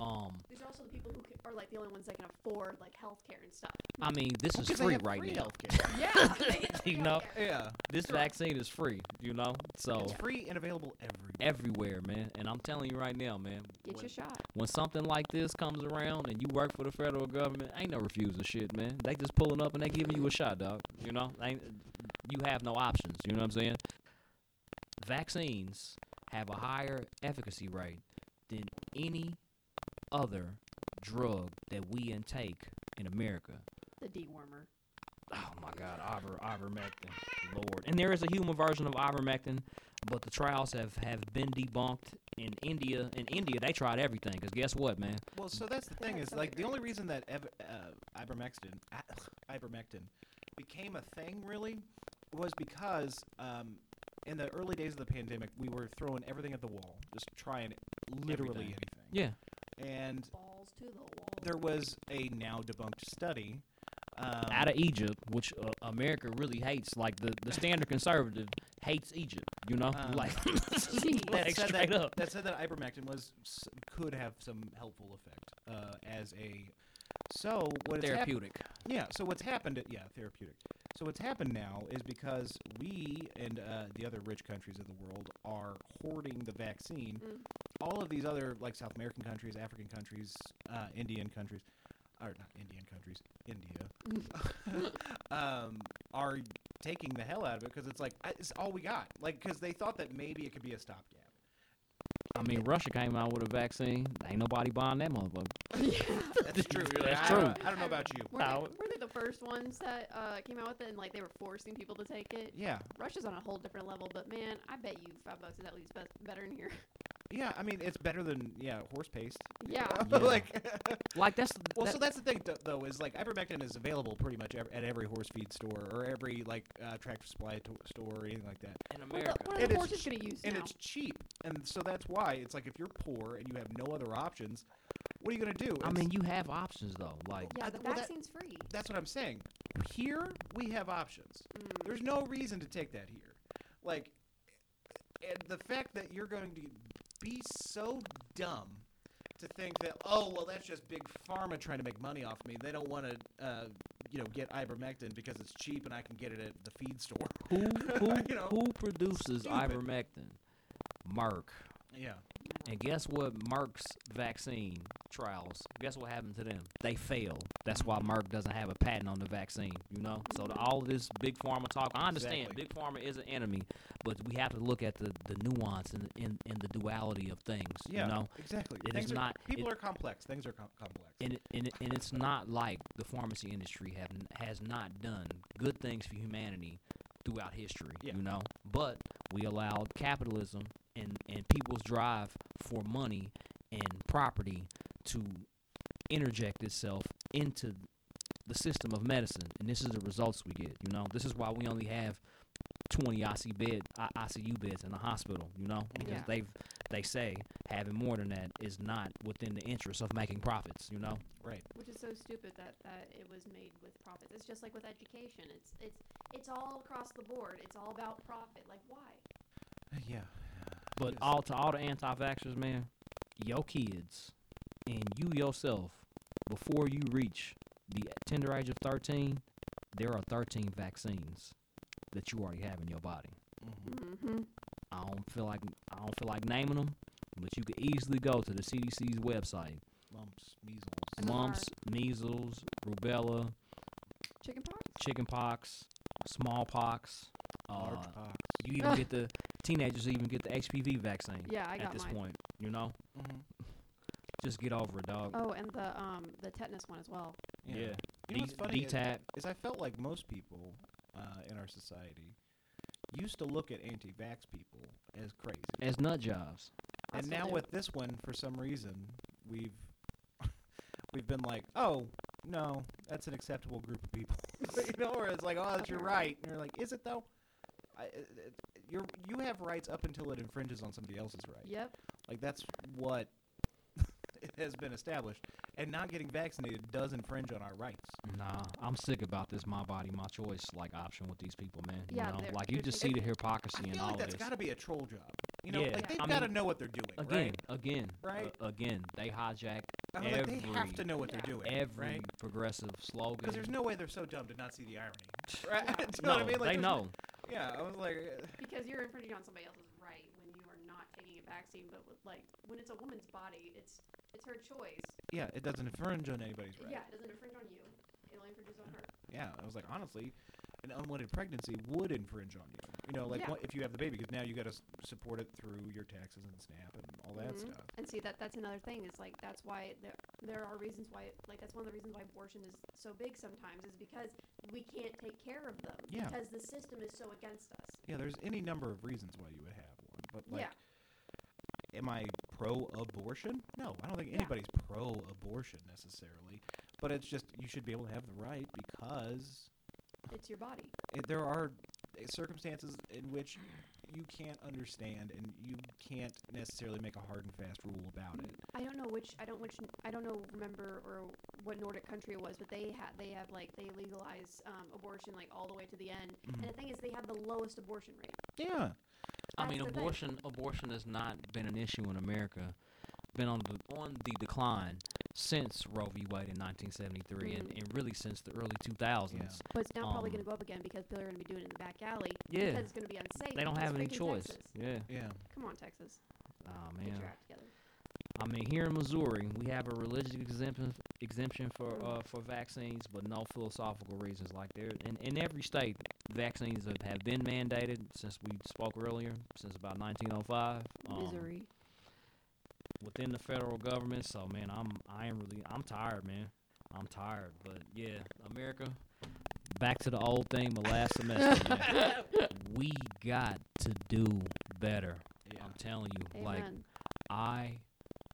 Speaker 1: Um,
Speaker 2: These are also the people who ca- are like the only ones that can afford like healthcare and stuff.
Speaker 1: I mean, this is
Speaker 3: Because they
Speaker 1: free right
Speaker 3: free
Speaker 1: now.
Speaker 3: healthcare.
Speaker 2: Yeah. they get free
Speaker 1: You know,
Speaker 2: healthcare.
Speaker 3: yeah.
Speaker 1: This vaccine is free. You know, so
Speaker 3: It's free and available everywhere.
Speaker 1: everywhere, man. And I'm telling you right now, man.
Speaker 2: Get
Speaker 1: when-
Speaker 2: your shot.
Speaker 1: when something like this comes around and you work for the federal government, ain't no refusing shit, man. They just pulling up and they giving you a shot, dog. You know, ain't you have no options. You know what I'm saying? Vaccines have a higher efficacy rate than any other drug that we intake in America.
Speaker 2: The dewormer.
Speaker 1: Oh my God, iver, ivermectin, Lord. And there is a human version of ivermectin, but the trials have, have been debunked in India. In India, they tried everything. Cause guess what, man?
Speaker 3: Well, so that's the thing is like the only reason that ev- uh, ivermectin i- ivermectin became a thing really was because um, in the early days of the pandemic we were throwing everything at the wall, just trying literally
Speaker 1: Everything.
Speaker 3: anything.
Speaker 1: Yeah,
Speaker 3: And
Speaker 2: Balls to the wall.
Speaker 3: There was a now debunked study. Um,
Speaker 1: out of Egypt, which uh, America really hates. Like the, the standard conservative hates Egypt. You know,
Speaker 3: Um,
Speaker 1: like,
Speaker 3: that
Speaker 1: like
Speaker 3: said
Speaker 1: straight
Speaker 3: that,
Speaker 1: up.
Speaker 3: that said that ivermectin was could have some helpful effect uh, as a so what it's hap-
Speaker 1: Therapeutic.
Speaker 3: Yeah. So what's happened? Yeah, therapeutic. So what's happened now is because we and uh, the other rich countries of the world are hoarding the vaccine.
Speaker 2: Mm.
Speaker 3: All of these other like South American countries, African countries, uh, Indian countries, or not Indian countries, India, um, are taking the hell out of it because it's like it's all we got. Like because they thought that maybe it could be a stopgap.
Speaker 1: I mean, Russia came out with a vaccine. Ain't nobody buying that motherfucker.
Speaker 3: That's true.
Speaker 1: That's
Speaker 3: I,
Speaker 1: true.
Speaker 3: Don't, I don't know about you.
Speaker 2: Were they,
Speaker 1: How-
Speaker 2: were they the first ones that uh, came out with it and like they were forcing people to take it?
Speaker 3: Yeah.
Speaker 2: Russia's on a whole different level, but man, I bet you five bucks is at least best, better in here.
Speaker 3: Yeah, I mean it's better than yeah horse paste.
Speaker 2: Yeah.
Speaker 1: Yeah.
Speaker 3: like
Speaker 1: Like that's
Speaker 3: well,
Speaker 1: that-
Speaker 3: so that's the thing th- though is like ivermectin is available pretty much ev- at every horse feed store or every like uh, tractor supply to- store or anything like that,
Speaker 1: in
Speaker 2: What,
Speaker 1: America.
Speaker 2: the, what
Speaker 3: And
Speaker 2: are the
Speaker 3: it's
Speaker 2: horses
Speaker 3: ch-
Speaker 2: gonna use
Speaker 3: and
Speaker 2: now?
Speaker 3: it's cheap, and so that's why it's like if you're poor and you have no other options, what are you gonna do?
Speaker 1: I
Speaker 3: It's-
Speaker 1: mean, you have options though. Like
Speaker 2: yeah, the
Speaker 3: well, that-
Speaker 2: vaccine's free.
Speaker 3: that's what I'm saying. Here we have options.
Speaker 2: Mm.
Speaker 3: There's no reason to take that here. Like, and the fact that you're going to be so dumb to think that oh well that's just big pharma trying to make money off me. They don't want to uh, you know get ivermectin because it's cheap and I can get it at the feed store.
Speaker 1: who who
Speaker 3: You know,
Speaker 1: who produces
Speaker 3: stupid.
Speaker 1: ivermectin? Merck.
Speaker 3: Yeah.
Speaker 1: And guess what? Merck's vaccine trials. Guess what happened to them? They failed. That's why Merck doesn't have a patent on the vaccine. You know. So the, all this big pharma talk. I understand
Speaker 3: Exactly.
Speaker 1: big pharma is an enemy, but we have to look at the, the nuance and in, in the duality of things.
Speaker 3: Yeah.
Speaker 1: You know.
Speaker 3: Exactly.
Speaker 1: It
Speaker 3: Things
Speaker 1: is
Speaker 3: are-
Speaker 1: not-
Speaker 3: People
Speaker 1: it-
Speaker 3: are complex. Things are com- complex.
Speaker 1: and it- and it- and it's not like the pharmacy industry have has not done good things for humanity throughout history.
Speaker 3: Yeah.
Speaker 1: You know, but we allowed capitalism and and people's drive for money and property to interject itself into the system of medicine, and this is the results we get. You know, this is why we only have 20 IC bed I- ICU beds in the hospital. You know, because
Speaker 2: Yeah.
Speaker 1: they've they say having more than that is not within the interest of making profits. You know.
Speaker 3: right.
Speaker 2: Which is so stupid that, that it was made with profits. It's just like with education. It's it's it's all across the board. It's all about profit. Like why?
Speaker 3: Uh, yeah.
Speaker 1: But
Speaker 3: Yes.
Speaker 1: all to all the anti-vaxxers, man, your kids and you yourself, before you reach the tender age of 13, there are 13 vaccines that you already have in your body.
Speaker 3: Mhm.
Speaker 2: Mm-hmm.
Speaker 1: I don't feel like I don't feel like naming them, but you could easily go to the CDC's website.
Speaker 3: Mumps, measles.
Speaker 1: Mumps, measles, rubella,
Speaker 2: Chickenpox.
Speaker 1: chickenpox, smallpox. Uh, you even get the teenagers even get the HPV vaccine
Speaker 2: Yeah, I
Speaker 1: at
Speaker 2: got
Speaker 1: this
Speaker 2: mine.
Speaker 1: point. You know,
Speaker 3: Mhm.
Speaker 1: just get over it, dog.
Speaker 2: Oh, and the um the tetanus one as well.
Speaker 3: Yeah.
Speaker 1: Yeah.
Speaker 3: You know
Speaker 1: D-
Speaker 3: what's funny is,
Speaker 1: DTaP.
Speaker 3: is I felt like most people uh, in our society used to look at anti-vax people as crazy,
Speaker 1: as nut jobs.
Speaker 2: I
Speaker 3: and
Speaker 2: still
Speaker 3: now
Speaker 2: do.
Speaker 3: with this one, for some reason, we've we've been like, oh no, that's an acceptable group of people, you know, or it's like, oh, that's you're right, and you're like, is it though? I, it, it- you're you have rights up until it infringes on somebody else's right.
Speaker 2: Yep.
Speaker 3: Like that's what it has been established, and not getting vaccinated does infringe on our rights.
Speaker 1: Nah, I'm sick about this my body, my choice like option with these people, man.
Speaker 2: Yeah,
Speaker 1: you know, like you just see the
Speaker 2: taking-
Speaker 1: hypocrisy
Speaker 3: I
Speaker 1: in
Speaker 3: feel
Speaker 1: all
Speaker 3: like
Speaker 1: of
Speaker 3: that's
Speaker 1: this.
Speaker 3: got to be a troll job. You know,
Speaker 1: Yeah,
Speaker 3: like they've
Speaker 1: I
Speaker 3: got to
Speaker 1: mean,
Speaker 3: know what they're doing,
Speaker 1: again,
Speaker 3: right?
Speaker 1: again,
Speaker 3: Right.
Speaker 1: uh, again, they hijack
Speaker 3: I mean, like, they have
Speaker 1: every-
Speaker 3: to know what they're doing,
Speaker 1: every
Speaker 3: right?
Speaker 1: progressive slogan.
Speaker 3: Because there's no way they're so dumb to not see the irony, right? Do you
Speaker 1: no,
Speaker 3: know what I mean? Like,
Speaker 1: they
Speaker 3: there's
Speaker 1: know.
Speaker 3: Yeah, I was like, uh,
Speaker 2: Because you're infringing on somebody else's right when you are not taking a vaccine. But with, like when it's a woman's body, it's it's her choice.
Speaker 3: yeah, it doesn't infringe on anybody's right.
Speaker 2: Yeah, it doesn't infringe on you. It only infringes on her.
Speaker 3: Yeah, I was like, honestly, an unwanted pregnancy would infringe on you. You know, like
Speaker 2: Yeah.
Speaker 3: what, if you have the baby, because now you got to support it through your taxes and SNAP and all that
Speaker 2: Mhm.
Speaker 3: stuff.
Speaker 2: And see that that's another thing. Is like that's why there there are reasons why like that's one of the reasons why abortion is so big sometimes is because we can't take care of them
Speaker 3: Yeah.
Speaker 2: because the system is so against us.
Speaker 3: Yeah, there's any number of reasons why you would have one, but like,
Speaker 2: Yeah.
Speaker 3: am I pro-abortion? No, I don't think anybody's pro-abortion necessarily. But it's just you should be able to have the right because
Speaker 2: It's your body.
Speaker 3: it, there are uh, circumstances in which you can't understand and you can't necessarily make a hard and fast rule about it.
Speaker 2: I don't know which I don't which I don't know remember or what Nordic country it was, but they had they have like they legalize um, abortion like all the way to the end.
Speaker 3: Mm-hmm.
Speaker 2: And the thing is, they have the lowest abortion rate.
Speaker 3: Yeah.
Speaker 1: I
Speaker 2: That's
Speaker 1: mean,
Speaker 2: the thing.
Speaker 1: abortion abortion has not been an issue in America. Been on the on the decline since Roe v. Wade in 1973, and,
Speaker 2: Mhm.
Speaker 1: and really since the early 2000s.
Speaker 2: But it's now probably
Speaker 1: Um,
Speaker 2: going to go up again because people are going to be doing it in the back alley.
Speaker 1: Yeah.
Speaker 2: Because it's going to be unsafe.
Speaker 1: They don't have any choice.
Speaker 2: Texas.
Speaker 1: Yeah.
Speaker 3: Yeah.
Speaker 2: Come on, Texas.
Speaker 1: Oh
Speaker 2: Get
Speaker 1: man.
Speaker 2: your act together.
Speaker 1: I mean, here in Missouri, we have a religious exemption exemption for
Speaker 2: Mm.
Speaker 1: uh, for vaccines, but no philosophical reasons. Like there, in, in every state, vaccines have, have been mandated since we spoke earlier, since about 1905. Um,
Speaker 2: Misery.
Speaker 1: Within the federal government. So man, I'm I am really I'm tired, man. I'm tired. But yeah, America, back to the old thing, the last semester. man. We got to do better.
Speaker 3: Yeah.
Speaker 1: I'm telling you,
Speaker 2: Amen.
Speaker 1: like I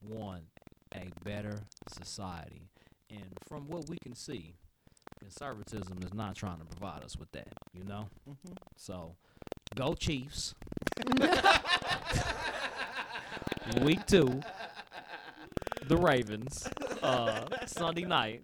Speaker 1: want a better society. And from what we can see, conservatism is not trying to provide us with that, you know?
Speaker 3: Mhm.
Speaker 1: So, go Chiefs. Week two, the Ravens, uh, Sunday night,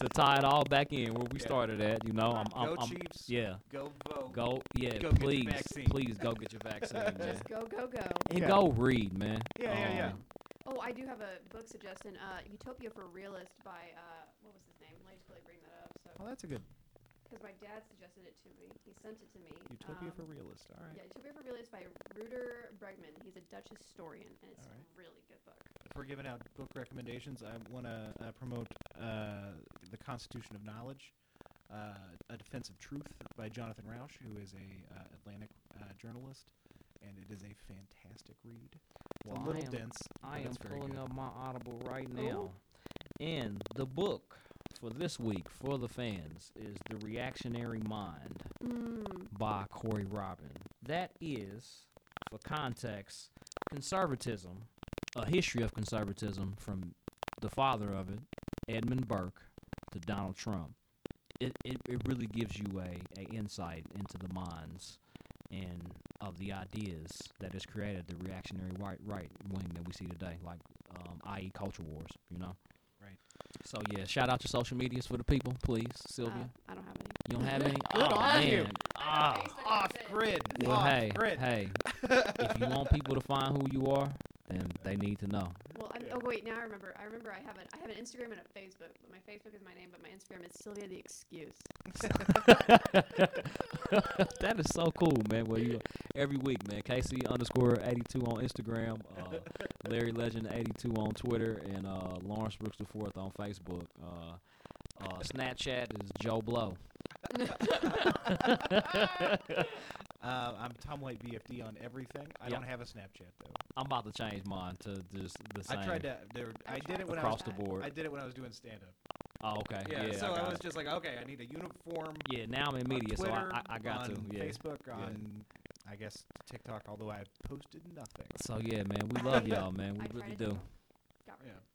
Speaker 1: to tie it all back in where we
Speaker 3: Yeah.
Speaker 1: started at, you know? I'm, I'm,
Speaker 3: Go
Speaker 1: I'm-
Speaker 3: Chiefs.
Speaker 1: Yeah.
Speaker 3: Go vote.
Speaker 1: Go, yeah,
Speaker 3: Go get your
Speaker 1: please, please go get your vaccine, man.
Speaker 2: Just go, go, go.
Speaker 1: And
Speaker 3: Yeah.
Speaker 1: go read, man.
Speaker 3: Yeah, yeah, yeah.
Speaker 1: Um,
Speaker 2: Oh, I do have a book suggestion. Uh, Utopia for Realists by uh, what was his name? Let me just quickly bring that up. So,
Speaker 3: Oh, that's a good
Speaker 2: because my dad suggested it to me, he sent it to me.
Speaker 3: utopia
Speaker 2: Um,
Speaker 3: for realists. All right.
Speaker 2: Yeah, Utopia for Realists by Rutger Bregman. He's a Dutch historian, and it's
Speaker 3: All right.
Speaker 2: a really good book.
Speaker 3: If we're giving out book recommendations, I want to uh, promote uh, The Constitution of Knowledge, uh, A Defense of Truth by Jonathan Rauch, who is a uh, Atlantic uh, journalist, and it is a fantastic read. It's
Speaker 1: Well,
Speaker 3: a
Speaker 1: I
Speaker 3: little
Speaker 1: am-
Speaker 3: dense.
Speaker 1: I am
Speaker 3: it's very
Speaker 1: pulling
Speaker 3: good.
Speaker 1: up my Audible right
Speaker 2: Ooh.
Speaker 1: now. And the book for this week for the fans is The Reactionary Mind
Speaker 2: Mm.
Speaker 1: by Corey Robin. That is, for context, conservatism, a history of conservatism from the father of it, Edmund Burke, to Donald Trump. It, it, it really gives you a, a insight into the minds and of the ideas that has created the reactionary right right wing that we see today, like um, i.e. culture wars. You know.
Speaker 3: Right.
Speaker 1: So yeah, shout out your social medias for the people, please, Sylvia.
Speaker 2: Uh, I don't have any.
Speaker 1: you don't have any?
Speaker 3: Good
Speaker 1: oh,
Speaker 3: on
Speaker 1: man.
Speaker 3: you.
Speaker 1: Ah.
Speaker 3: Off grid.
Speaker 1: Well,
Speaker 3: off
Speaker 1: hey,
Speaker 3: grid.
Speaker 1: hey. if you want people to find who you are, then they need to know.
Speaker 2: Well, I'm, oh wait, now I remember. I remember I have an I have an Instagram and a Facebook. But my Facebook is my name, but my Instagram is Sylvia the Excuse.
Speaker 1: that is so cool, man. Well, you every week, man. Casey underscore eighty two on Instagram, uh, Larry Legend eighty two on Twitter, and uh, Lawrence Brooks the fourth on Facebook. Uh, uh, Snapchat is Joe Blow.
Speaker 3: Uh, I'm Tom White BFD on everything. I
Speaker 1: Yeah.
Speaker 3: don't have a Snapchat though.
Speaker 1: I'm about to change mine to just the same.
Speaker 3: I tried to. There, I,
Speaker 2: I
Speaker 3: did it
Speaker 2: tried
Speaker 3: when
Speaker 1: across
Speaker 3: I was.
Speaker 1: the board.
Speaker 3: I did it when I was doing stand up.
Speaker 1: oh, okay. Yeah.
Speaker 3: so
Speaker 1: I,
Speaker 3: I,
Speaker 1: got
Speaker 3: was
Speaker 1: it.
Speaker 3: just like, okay, I need a uniform.
Speaker 1: Yeah. Now I'm in
Speaker 3: on
Speaker 1: media, so
Speaker 3: Twitter,
Speaker 1: I, I, I got
Speaker 3: on
Speaker 1: to. Yeah.
Speaker 3: Facebook,
Speaker 1: Yeah.
Speaker 3: on I guess TikTok. Although I posted nothing.
Speaker 1: So yeah, man. We love y'all, man. We
Speaker 2: I tried
Speaker 1: really do.
Speaker 2: Got rid
Speaker 3: Yeah.
Speaker 2: of it.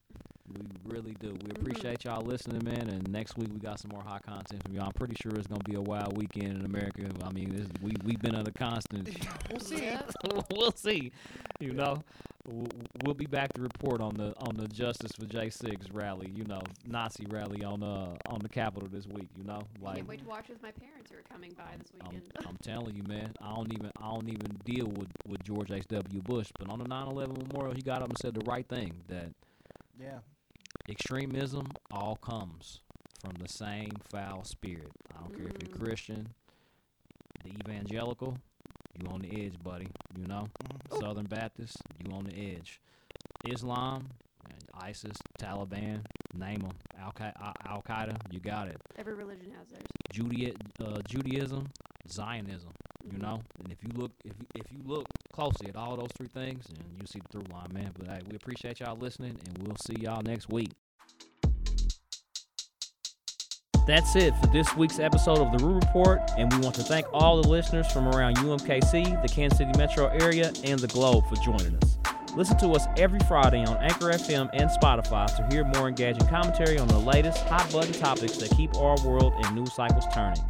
Speaker 1: We really do. We
Speaker 2: Mhm.
Speaker 1: appreciate y'all listening, man. And next week we got some more hot content from y'all. I'm pretty sure it's gonna be a wild weekend in America. I mean, this, we we've been under constant.
Speaker 3: we'll see.
Speaker 1: We'll see. You know, we'll, we'll be back to report on the on the Justice for J6 rally. You know, Nazi rally on uh on the Capitol this week. You know,
Speaker 2: I
Speaker 1: like
Speaker 2: can't wait to watch with my parents who are coming by this
Speaker 1: I'm,
Speaker 2: weekend.
Speaker 1: I'm telling you, man. I don't even I don't even deal with with George H. W. Bush, but on the 9/11 memorial, he got up and said the right thing that
Speaker 3: Yeah.
Speaker 1: Extremism all comes from the same foul spirit. I don't care if you're
Speaker 2: Mm.
Speaker 1: Christian, the evangelical, you on the edge, buddy. You know,
Speaker 3: Mhm.
Speaker 1: Southern Baptist, you on the edge. Islam, and ISIS, Taliban, name them. Al Qaeda, you got it.
Speaker 2: Every religion has theirs.
Speaker 1: Judea, uh, Judaism, Zionism. You know, and if you look if you, if you look closely at all those three things, and you see the through line, man. But hey, we appreciate y'all listening, and we'll see y'all next week. That's it for this week's episode of the Roo Report, and we want to thank all the listeners from around UMKC, the Kansas City metro area, and the globe for joining us. Listen to us every Friday on Anchor FM and Spotify to hear more engaging commentary on the latest hot button topics that keep our world and news cycles turning.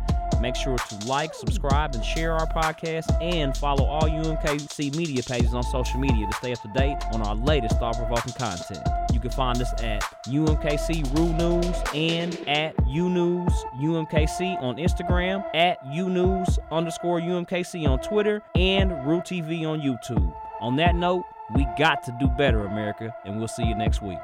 Speaker 1: Make sure to like, subscribe, and share our podcast, and follow all UMKC media pages on social media to stay up to date on our latest thought-provoking content. You can find us at UMKC Roo News and at UNews UMKC on Instagram, at UNews underscore UMKC on Twitter, and Roo TV on YouTube. On that note, we got to do better, America, and we'll see you next week.